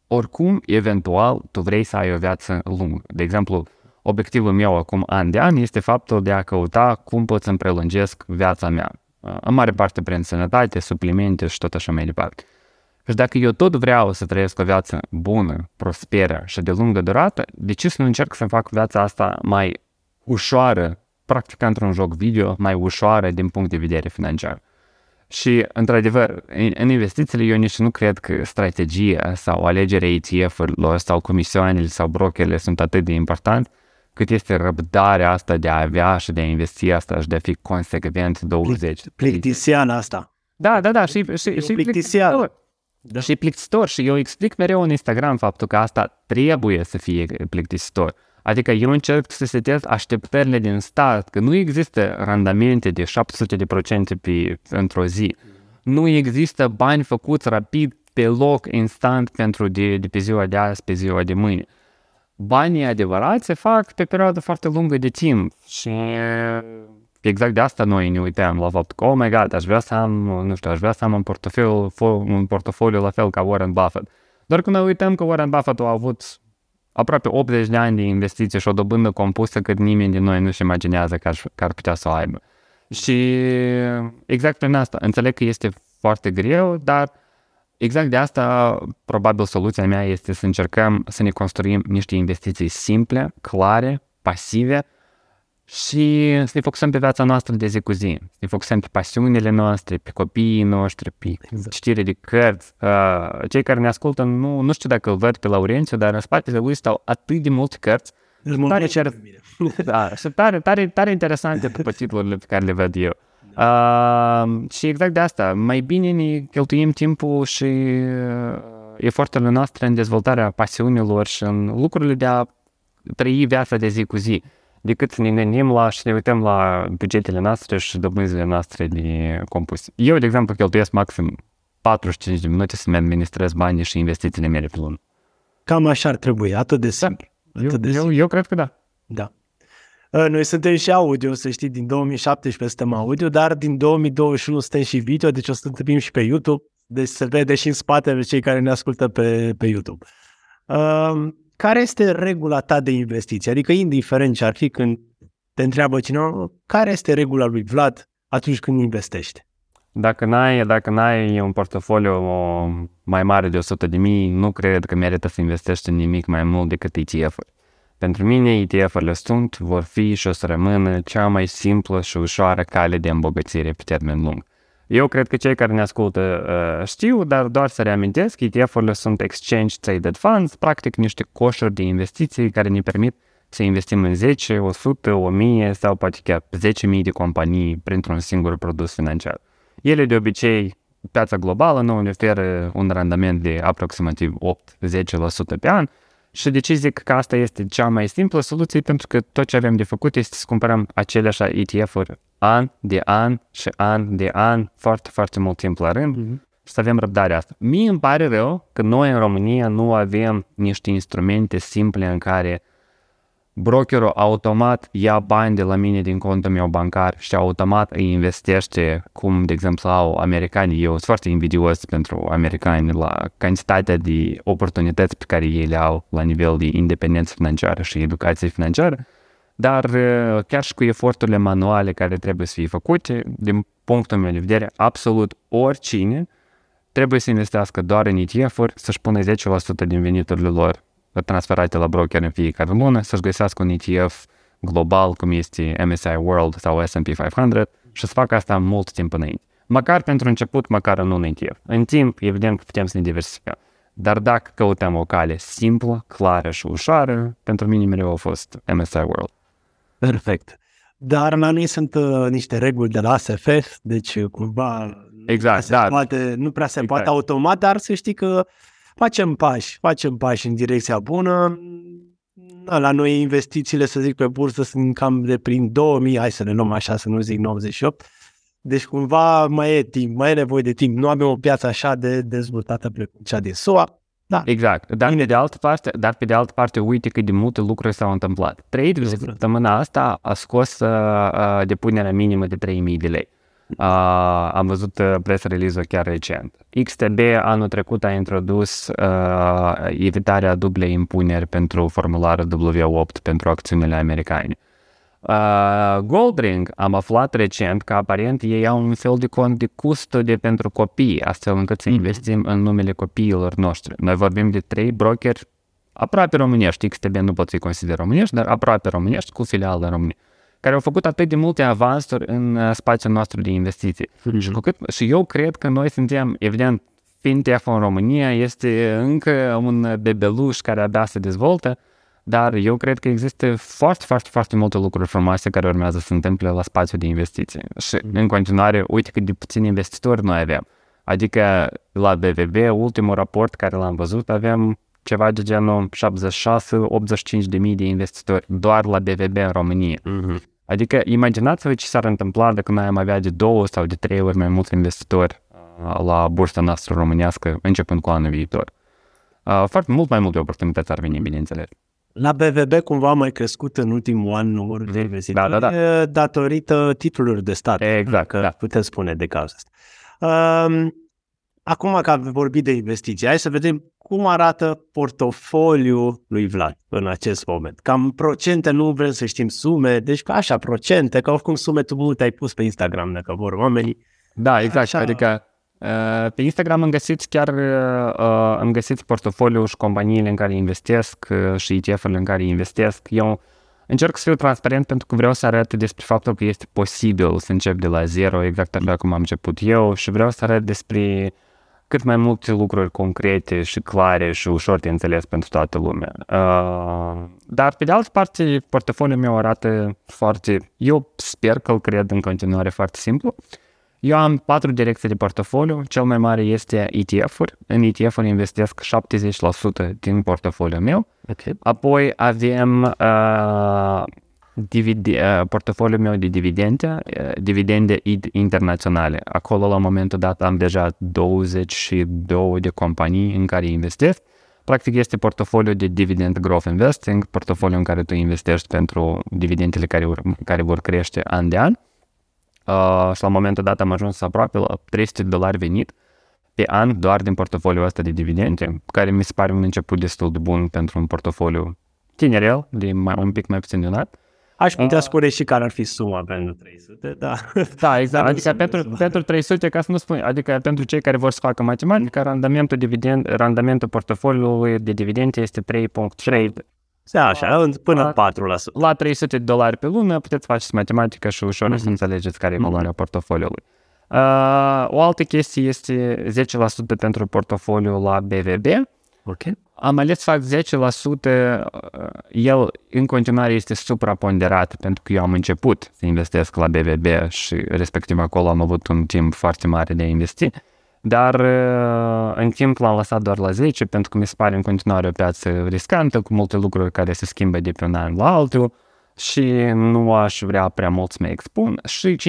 oricum, eventual, tu vrei să ai o viață lungă. De exemplu, obiectivul meu acum, an de an, este faptul de a căuta cum pot să-mi prelungesc viața mea. În mare parte prin sănătate, suplimente și tot așa mai departe. Și dacă eu tot vreau să trăiesc o viață bună, prosperă și de lungă durată, de ce să nu încerc să fac viața asta mai ușoară practica într-un joc video mai ușoară din punct de vedere financiar. Și, într-adevăr, în investițiile eu nici nu cred că strategia sau alegerea ETF-urilor sau comisioanele sau brokerele sunt atât de important, cât este răbdarea asta de a avea și de a investi asta și de a fi consecvent 20. Plictisian asta. Da, da, da, și, și, și plictisian. Da. Și plictisitor. Și eu explic mereu în Instagram faptul că asta trebuie să fie plictisitor. Adică eu încerc să setez așteptările din start, că nu există randamente de 700% pe, într-o zi. Nu există bani făcuți rapid pe loc, instant, pentru de, de pe ziua de azi, pe ziua de mâine. Banii adevărați se fac pe perioadă foarte lungă de timp și exact de asta noi ne uităm la faptul că, oh my god, aș vrea să am, nu știu, aș vrea să am un portofoliu, un portofoliu la fel ca Warren Buffett. Doar când ne uităm că Warren Buffett a avut aproape 80 de ani de investiție și o dobândă compusă cât nimeni din noi nu-și imaginează că ar, că ar putea să o aibă. Și exact prin asta, înțeleg că este foarte greu, dar Exact de asta, probabil, soluția mea este să încercăm să ne construim niște investiții simple, clare, pasive și să ne focusăm pe viața noastră de zi cu zi. Să ne focusăm pe pasiunile noastre, pe copiii noștri, pe exact. citire de cărți. Uh, cei care ne ascultă, nu, nu știu dacă îl văd pe Laurențiu, dar în spatele lui stau atât de multe cărți. Tare, cer... da, și tare, tare, tare interesante pe titlurile pe care le văd eu. Uh, și exact de asta, mai bine ne cheltuim timpul și uh, eforturile noastre în dezvoltarea pasiunilor și în lucrurile de a trăi viața de zi cu zi, decât să ne gândim la și ne uităm la bugetele noastre și dobânzile noastre de compus. Eu, de exemplu, cheltuiesc maxim 45 de minute să-mi administrez banii și investițiile mele pe lună. Cam așa ar trebui, atât de simplu. Da. Atât eu, de simplu. Eu, eu cred că da. Da. Ă, noi suntem și audio, să știi, din 2017 suntem audio, dar din 2021 suntem și video, deci o să întâlnim și pe YouTube, deci se vede și în spatele cei care ne ascultă pe, pe YouTube. Uh, care este regula ta de investiție? Adică, indiferent ce ar fi când te întreabă cineva, care este regula lui Vlad atunci când investește? Dacă n-ai, dacă n-ai un portofoliu mai mare de 100 de mii, nu cred că merită să investești în nimic mai mult decât ETF-uri. Pentru mine, ETF-urile sunt, vor fi și o să rămână cea mai simplă și ușoară cale de îmbogățire pe termen lung. Eu cred că cei care ne ascultă uh, știu, dar doar să reamintesc, ETF-urile sunt Exchange Traded Funds, practic niște coșuri de investiții care ne permit să investim în 10, 100, 1000 sau poate chiar 10.000 de companii printr-un singur produs financiar. Ele de obicei, piața globală nu ne oferă un randament de aproximativ 8-10% pe an, și de ce zic că asta este cea mai simplă soluție? Pentru că tot ce avem de făcut este să cumpărăm aceleași ETF-uri an de an și an de an, foarte, foarte mult timp la rând mm-hmm. și să avem răbdarea asta. Mie îmi pare rău că noi în România nu avem niște instrumente simple în care brokerul automat ia bani de la mine din contul meu bancar și automat îi investește, cum de exemplu au americanii. Eu sunt foarte invidios pentru americani la cantitatea de oportunități pe care ei le au la nivel de independență financiară și educație financiară, dar uh, chiar și cu eforturile manuale care trebuie să fie făcute, din punctul meu de vedere, absolut oricine trebuie să investească doar în ETF-uri, să-și pună 10% din veniturile lor transferate la broker în fiecare lună, să-și găsească un ETF global, cum este MSI World sau S&P 500 și să facă asta mult timp înainte. Măcar pentru început, măcar în un ETF. În timp, evident că putem să ne diversificăm. Dar dacă căutăm o cale simplă, clară și ușoară, pentru mine mereu a fost MSI World. Perfect. Dar la noi sunt uh, niște reguli de la ASF, deci uh, cumva exact, da. poate, nu prea se exact. poate automat, dar să știi că facem pași, facem pași în direcția bună. Da, la noi investițiile, să zic, pe bursă sunt cam de prin 2000, hai să le luăm așa, să nu zic 98. Deci cumva mai e timp, mai e nevoie de timp. Nu avem o piață așa de dezvoltată precum cea din SUA. Da. Exact. Dar pe de altă parte, dar pe de altă parte, uite cât de multe lucruri s-au întâmplat. Trade săptămâna asta a scos uh, depunerea minimă de 3000 de lei. Uh, am văzut uh, press release-ul chiar recent. XTB anul trecut a introdus uh, evitarea dublei impuneri pentru formularul W8 pentru acțiunile americane. Uh, Goldring am aflat recent că aparent ei au un fel de cont de custode pentru copii, astfel încât să mhm. investim în numele copiilor noștri. Noi vorbim de trei brokeri aproape românești, XTB nu pot să-i consider românești, dar aproape românești cu filială în România care au făcut atât de multe avansuri în uh, spațiul nostru de investiții. Mm-hmm. Și, cu cât, și eu cred că noi suntem, evident, fintech în România este încă un bebeluș care abia se dezvoltă, dar eu cred că există foarte, foarte, foarte multe lucruri frumoase care urmează să se întâmple la spațiul de investiții. Și mm-hmm. în continuare, uite cât de puțini investitori noi avem. Adică la BVB, ultimul raport care l-am văzut, avem ceva de genul 76-85 de mii de investitori doar la BVB în România. Mm-hmm. Adică imaginați-vă ce s-ar întâmpla dacă noi am avea de două sau de trei ori mai mulți investitori uh, la bursa noastră românească începând cu anul viitor. Uh, foarte mult mai multe oportunități ar veni, bineînțeles. La BVB cumva a mai crescut în ultimul an numărul de investitori da, da, da. datorită titlurilor de stat. Exact, că da. putem spune de cauza asta. Um, acum că am vorbit de investiții, hai să vedem cum arată portofoliul lui Vlad în acest moment? Cam procente, nu vrem să știm sume, deci ca așa procente, că oricum sume tu multe ai pus pe Instagram, dacă vor oamenii. Da, exact, așa... adică Uh, pe Instagram îmi găsiți chiar uh, îmi găsiți portofoliul și companiile în care investesc uh, și ETF-urile în care investesc. Eu încerc să fiu transparent pentru că vreau să arăt despre faptul că este posibil să încep de la zero, exact așa cum am început eu și vreau să arăt despre cât mai multe lucruri concrete și clare și ușor de înțeles pentru toată lumea. Uh, dar, pe de altă parte, portofoliul meu arată foarte, eu sper că îl cred în continuare foarte simplu. Eu am patru direcții de portofoliu, cel mai mare este ETF-uri. În ETF-uri investesc 70% din portofoliul meu. Okay. Apoi avem uh, divide, uh, portofoliul meu de dividende, uh, dividende internaționale. Acolo, la momentul dat, am deja 22 de companii în care investesc. Practic este portofoliul de dividend growth investing, portofoliul în care tu investești pentru dividendele care, care vor crește an de an. Uh, și la momentul dat am ajuns aproape la 300 de dolari venit pe an doar din portofoliul ăsta de dividende, care mi se pare un început destul de bun pentru un portofoliu tinerel, de mai, un pic mai puțin de un an. Aș putea uh, spune și care ar fi suma pentru 300, da. Da, exact. adică pentru, pentru 300, ca să nu spun, adică pentru cei care vor să facă matematică, randamentul, dividend, randamentul portofoliului de dividende este 3.3. Da, așa, până la, 4%. La 300 de dolari pe lună puteți face matematică și ușor mm-hmm. să înțelegeți care e mhm. valoarea mm-hmm. portofoliului. Uh, o altă chestie este 10% pentru portofoliul la BVB. Okay. Am ales să fac 10%, el în continuare este supraponderat pentru că eu am început să investesc la BVB și respectiv acolo am avut un timp foarte mare de a investi, dar în timp l-am lăsat doar la 10 pentru că mi se pare în continuare o piață riscantă cu multe lucruri care se schimbă de pe un an la altul și nu aș vrea prea mult să mă expun și 5%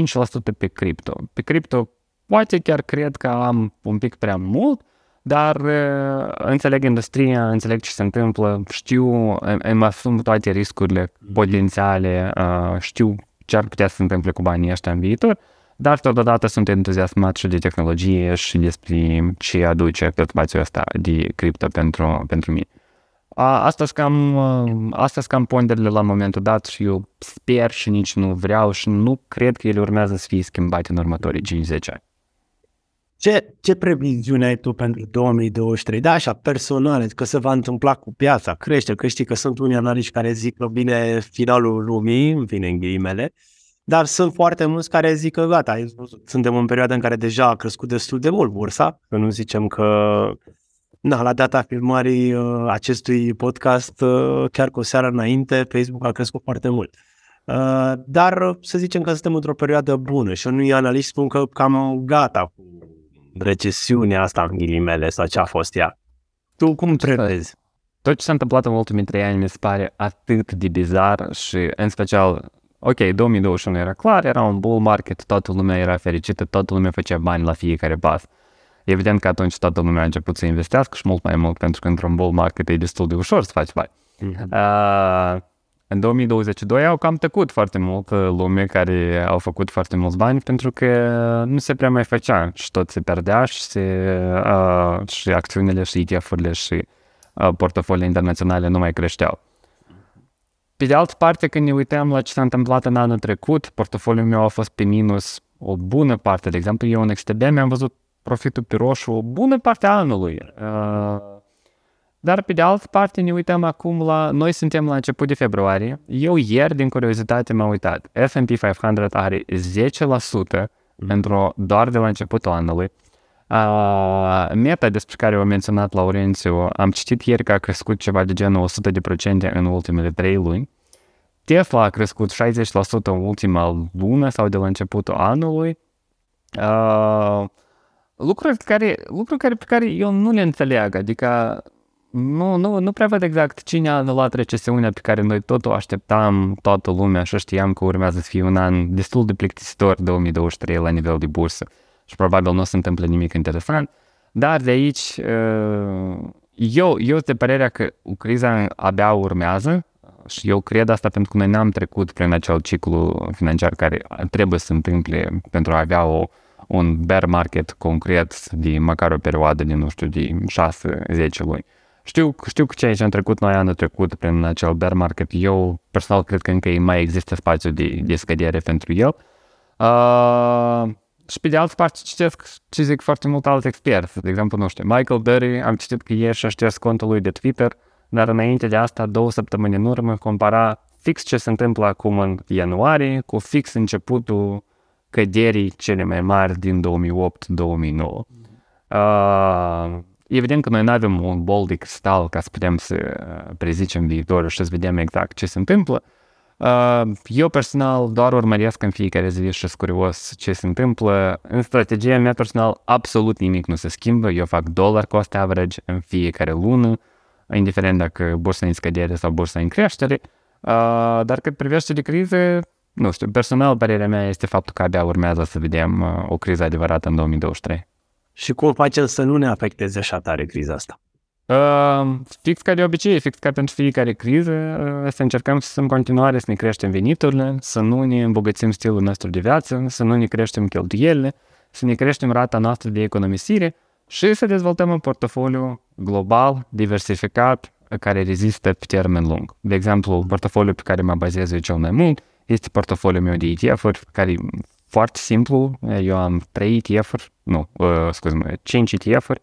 pe cripto. Pe cripto poate chiar cred că am un pic prea mult, dar uh, înțeleg industria, înțeleg ce se întâmplă, știu, îmi asum toate riscurile potențiale, uh, știu ce ar putea să se întâmple cu banii ăștia în viitor, dar totodată sunt entuziasmat și de tehnologie și despre ce aduce pe spațiul ăsta de cripto pentru, pentru mine. Asta sunt cam, asta cam ponderile la momentul dat și eu sper și nici nu vreau și nu cred că ele urmează să fie schimbate în următorii 5-10 ani. Ce, ce previziune ai tu pentru 2023? Da, așa, personale, că se va întâmpla cu piața, crește, că știi că sunt unii analiști care zic că vine finalul lumii, vine în ghilimele, dar sunt foarte mulți care zic că gata, suntem în perioada în care deja a crescut destul de mult bursa, că nu zicem că na, la data filmării uh, acestui podcast, uh, chiar cu o seară înainte, Facebook a crescut foarte mult. Uh, dar uh, să zicem că suntem într-o perioadă bună și unui analiști spun că cam gata cu recesiunea asta în ghilimele sau ce a fost ea. Tu cum crezi? Tot ce s-a întâmplat în ultimii trei ani mi se pare atât de bizar și în special, ok, 2021 era clar, era un bull market, toată lumea era fericită, toată lumea făcea bani la fiecare pas. Evident că atunci toată lumea a început să investească și mult mai mult, pentru că într-un bull market e destul de ușor să faci bani. Mm-hmm. Uh, în 2022 au cam tăcut foarte mult uh, lume care au făcut foarte mulți bani pentru că nu se prea mai făcea și tot se pierdea și, se, uh, și acțiunile și ETF-urile și uh, portofoliile internaționale nu mai creșteau. Pe de altă parte, când ne uităm la ce s-a întâmplat în anul trecut, portofoliul meu a fost pe minus o bună parte. De exemplu, eu în XTB mi-am văzut profitul pe roșu o bună parte a anului. Uh, dar pe de altă parte ne uităm acum la, noi suntem la început de februarie, eu ieri din curiozitate m-am uitat, S&P 500 are 10% pentru doar de la începutul anului. Uh, meta despre care o menționat Laurențiu, am citit ieri că a crescut ceva de genul 100% în ultimele 3 luni. Tesla a crescut 60% în ultima lună sau de la începutul anului. Uh, lucruri, care, lucruri care, pe care eu nu le înțeleg, adică nu, nu, nu prea văd exact cine a anulat recesiunea pe care noi tot o așteptam, toată lumea, și știam că urmează să fie un an destul de plictisitor 2023 la nivel de bursă și probabil nu se întâmplă nimic interesant, dar de aici uh, eu, eu de părerea că criza abia urmează și eu cred asta pentru că noi n-am trecut prin acel ciclu financiar care trebuie să se întâmple pentru a avea o, un bear market concret de măcar o perioadă de, nu știu, de 6-10 luni. Știu, știu că ceea ce am trecut noi anul trecut prin acel bear market, eu personal cred că încă mai există spațiu de, de scădere pentru el. Uh, și pe de altă parte citesc ce zic foarte mult alți experți. De exemplu, nu știu, Michael Berry, am citit că ieri și-a șters contul lui de Twitter, dar înainte de asta, două săptămâni în urmă, compara fix ce se întâmplă acum în ianuarie cu fix începutul căderii cele mai mari din 2008-2009. Uh, evident că noi nu avem un bol de cristal ca să putem să prezicem viitorul și să vedem exact ce se întâmplă. Uh, eu personal doar urmăresc în fiecare zi și sunt curios ce se întâmplă. În strategia mea personal absolut nimic nu se schimbă. Eu fac dollar cost average în fiecare lună, indiferent dacă bursa în scădere sau bursa în creștere. Uh, dar cât privește de crize, nu știu, personal părerea mea este faptul că abia urmează să vedem uh, o criză adevărată în 2023. Și cum facem să nu ne afecteze așa tare criza asta? Uh, fix ca de obicei, fix ca pentru fiecare criză, uh, să încercăm să în continuare să ne creștem veniturile, să nu ne îmbogățim stilul nostru de viață, să nu ne creștem cheltuielile, să ne creștem rata noastră de economisire și să dezvoltăm un portofoliu global, diversificat, care rezistă pe termen lung. De exemplu, portofoliul pe care mă bazez eu cel mai mult este portofoliul meu de ETF-uri, care e foarte simplu. Eu am 3 ETF-uri, nu, uh, scuze-mă, 5 ETF-uri,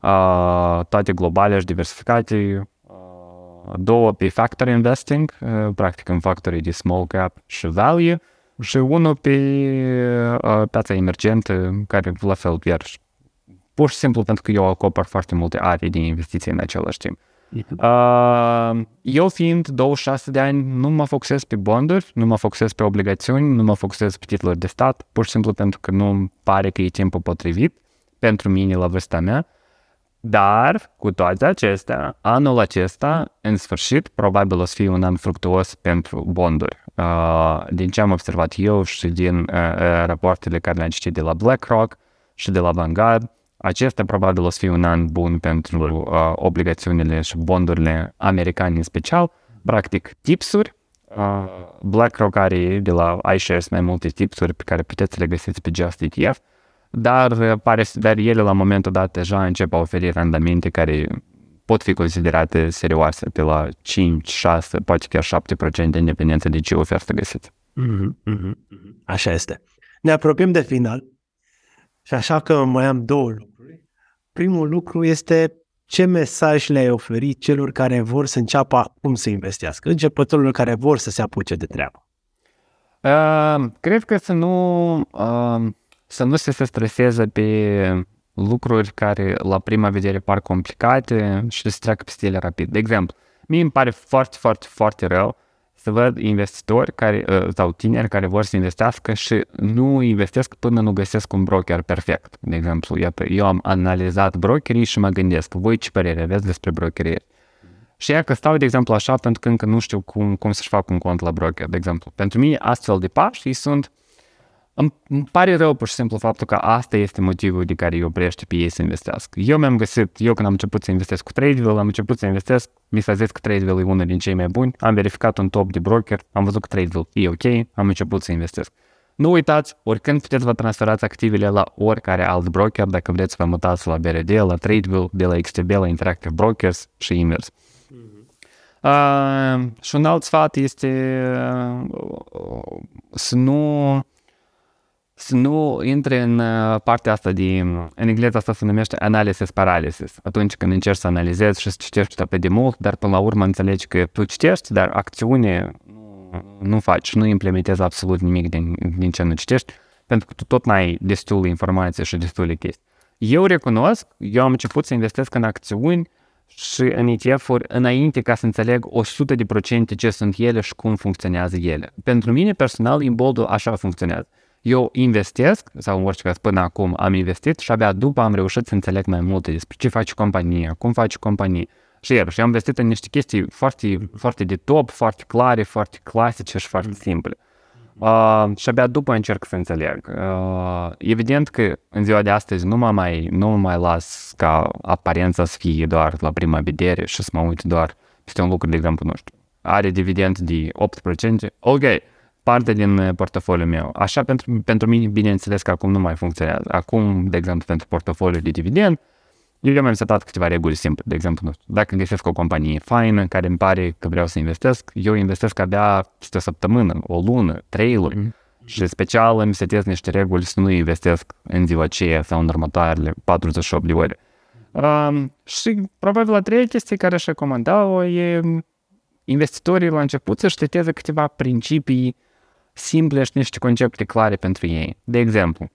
uh, toate globale și diversificate, uh, două pe factor investing, uh, practic în factorii de small cap și value, și unul pe uh, piața emergentă, care la fel iarăși pur și simplu pentru că eu acopăr foarte multe arii de investiții în același timp. Uh, eu fiind 26 de ani, nu mă focusez pe bonduri, nu mă focusez pe obligațiuni, nu mă focusez pe titluri de stat, pur și simplu pentru că nu îmi pare că e timpul potrivit pentru mine la vârsta mea. Dar, cu toate acestea, anul acesta, în sfârșit, probabil o să fie un an fructuos pentru bonduri. Uh, din ce am observat eu și din uh, uh, rapoartele care le-am citit de la BlackRock și de la Vanguard, acesta probabil o să fie un an bun pentru uh, obligațiunile și bondurile americane în special. Practic, tipsuri. Uh, BlackRock are de la iShares mai multe tipsuri pe care puteți să le găsiți pe Just ETF, dar, pare, dar ele la momentul dat deja încep a oferi randamente care pot fi considerate serioase, de la 5, 6, poate chiar 7% de independență de ce ofertă găsiți. Mm-hmm, mm-hmm. Așa este. Ne apropiem de final și așa că mai am două lucruri. Primul lucru este ce mesaj le-ai oferit celor care vor să înceapă acum să investească, începătorilor care vor să se apuce de treabă? Uh, cred că să nu, uh, să nu se streseze pe lucruri care la prima vedere par complicate și să se treacă peste ele rapid. De exemplu, mie îmi pare foarte, foarte, foarte rău să văd investitori care, uh, sau tineri care vor să investească și nu investesc până nu găsesc un broker perfect. De exemplu, iată, eu am analizat brokerii și mă gândesc, voi ce părere aveți despre brokerii? Și ea că stau, de exemplu, așa pentru că încă nu știu cum, cum să-și fac un cont la broker, de exemplu. Pentru mine, astfel de pași sunt îmi, îmi pare rău pur și simplu faptul că asta este motivul de care îi oprește pe ei să investească. Eu mi-am găsit, eu când am început să investesc cu Tradeville, am început să investesc, mi s-a zis că Tradeville e unul din cei mai buni, am verificat un top de broker, am văzut că Tradeville e ok, am început să investesc. Nu uitați, oricând puteți vă transferați activele la oricare alt broker, dacă vreți să vă mutați la BRD, la Tradeville, de la XTB, la Interactive Brokers și invers. Uh, și un alt sfat este uh, să nu să nu intre în uh, partea asta de, în engleză asta se numește analysis paralysis. Atunci când încerci să analizezi și să citești pe de mult, dar până la urmă înțelegi că tu citești, dar acțiune nu faci, nu implementezi absolut nimic din, din ce nu citești, pentru că tu tot n-ai destul de informație și destul de chestii. Eu recunosc, eu am început să investesc în acțiuni și în ETF-uri înainte ca să înțeleg 100% ce sunt ele și cum funcționează ele. Pentru mine personal, imboldul așa funcționează eu investesc, sau în orice caz până acum am investit și abia după am reușit să înțeleg mai multe despre ce face compania, cum face companie. Și iar, și am investit în niște chestii foarte, foarte de top, foarte clare, foarte clasice și foarte simple. Uh, și abia după încerc să înțeleg. Uh, evident că în ziua de astăzi nu mă mai, nu mă mai las ca aparența să fie doar la prima vedere și să mă uit doar peste un lucru, de exemplu, nu știu, are dividend de 8%, ok, parte din uh, portofoliul meu. Așa pentru, pentru mine, bineînțeles că acum nu mai funcționează. Acum, de exemplu, pentru portofoliul de dividend, eu mi-am setat câteva reguli simple. De exemplu, nu știu, dacă găsesc o companie faină care îmi pare că vreau să investesc, eu investesc abia peste o săptămână, o lună, trei luni. Mm-hmm. Și special îmi setez niște reguli să nu investesc în ziua aceea sau în următoarele 48 de ore. Um, și probabil la treia chestie care aș recomanda-o e investitorii la început să-și seteze câteva principii simple și niște concepte clare pentru ei. De exemplu,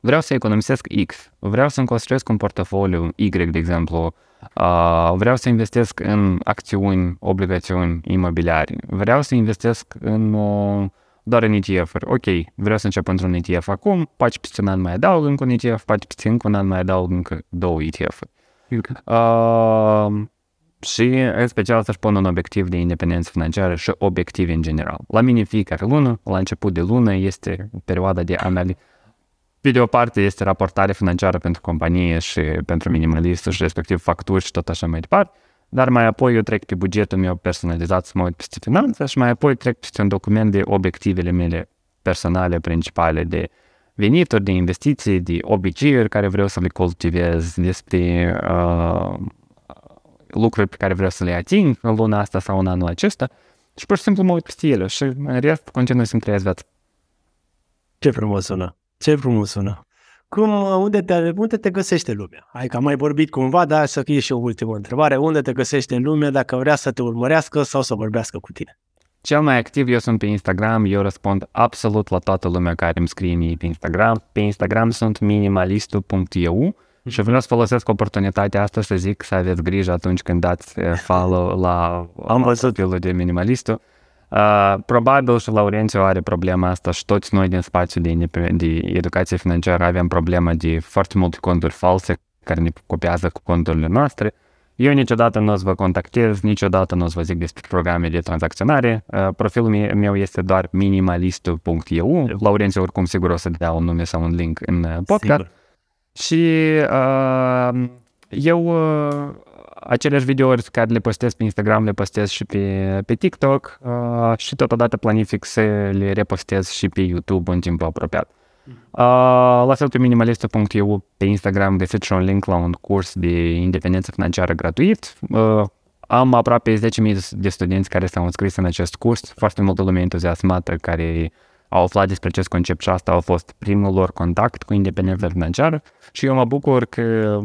vreau să economisesc X, vreau să-mi construiesc un portofoliu Y, de exemplu, uh, vreau să investesc în acțiuni, obligațiuni imobiliare, vreau să investesc în uh, doar în ETF-uri. Ok, vreau să încep într-un ETF acum, poate peste un an mai adaug încă un ETF, poate peste încă un an mai adaug încă două ETF-uri. Uh, și în special să-și pun un obiectiv de independență financiară și obiective în general. La mine fiecare lună, la început de lună, este perioada de analiză pe de o parte este raportare financiară pentru companie și pentru minimalist și respectiv facturi și tot așa mai departe, dar mai apoi eu trec pe bugetul meu personalizat să mă uit peste finanțe și mai apoi trec peste un document de obiectivele mele personale principale de venituri, de investiții, de obiceiuri care vreau să le cultivez, despre uh, lucruri pe care vreau să le ating în luna asta sau în anul acesta și pur și simplu mă uit peste ele și în rest continui să-mi trăiesc viața. Ce frumos sună! Ce frumos sună! Cum, unde te, unde te găsește lumea? Hai că am mai vorbit cumva, dar să fie și o ultimă întrebare. Unde te găsește în lume dacă vrea să te urmărească sau să vorbească cu tine? Cel mai activ eu sunt pe Instagram, eu răspund absolut la toată lumea care îmi scrie mie pe Instagram. Pe Instagram sunt minimalistu.eu și vreau să folosesc oportunitatea asta să zic să aveți grijă atunci când dați eh, follow la, Am văzut. profilul de minimalistul. Uh, probabil și Laurențiu are problema asta și toți noi din spațiul de, de educație financiară avem problema de foarte multe conturi false care ne copiază cu conturile noastre. Eu niciodată nu o să vă contactez, niciodată nu o să vă zic despre programe de tranzacționare. Uh, profilul meu este doar minimalistul.eu. Laurențiu oricum sigur o să dea un nume sau un link în uh, podcast. Sigur. Și uh, eu uh, aceleași videouri care le postez pe Instagram le postez și pe, pe TikTok uh, și totodată planific să le repostez și pe YouTube în timpul apropiat. Uh, la fel pe minimalistă.eu pe Instagram găsiți și un link la un curs de independență financiară gratuit. Uh, am aproape 10.000 de studenți care s-au înscris în acest curs, foarte multă lume entuziasmată care au aflat despre acest concept și asta a fost primul lor contact cu independența financiară și eu mă bucur că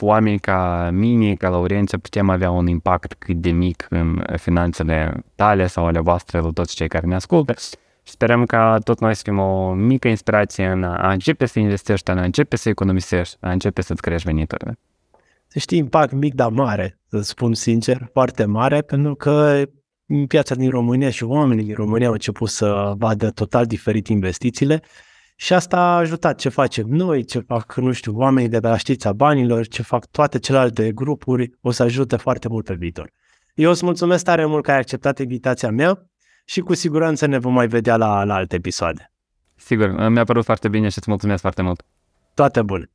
oameni ca mine, ca Laurențiu, putem avea un impact cât de mic în finanțele tale sau ale voastre, la toți cei care ne ascultă. Și sperăm ca tot noi să fim o mică inspirație în a începe să investești, în a începe să economisești, a începe să-ți crești veniturile. Să știi, impact mic, dar mare, să spun sincer, foarte mare, pentru că în piața din România și oamenii din România au început să vadă total diferit investițiile și asta a ajutat ce facem noi, ce fac, nu știu, oamenii de la știța banilor, ce fac toate celelalte grupuri, o să ajute foarte mult pe viitor. Eu îți mulțumesc tare mult că ai acceptat invitația mea și cu siguranță ne vom mai vedea la, la alte episoade. Sigur, mi-a părut foarte bine și îți mulțumesc foarte mult. Toate bune!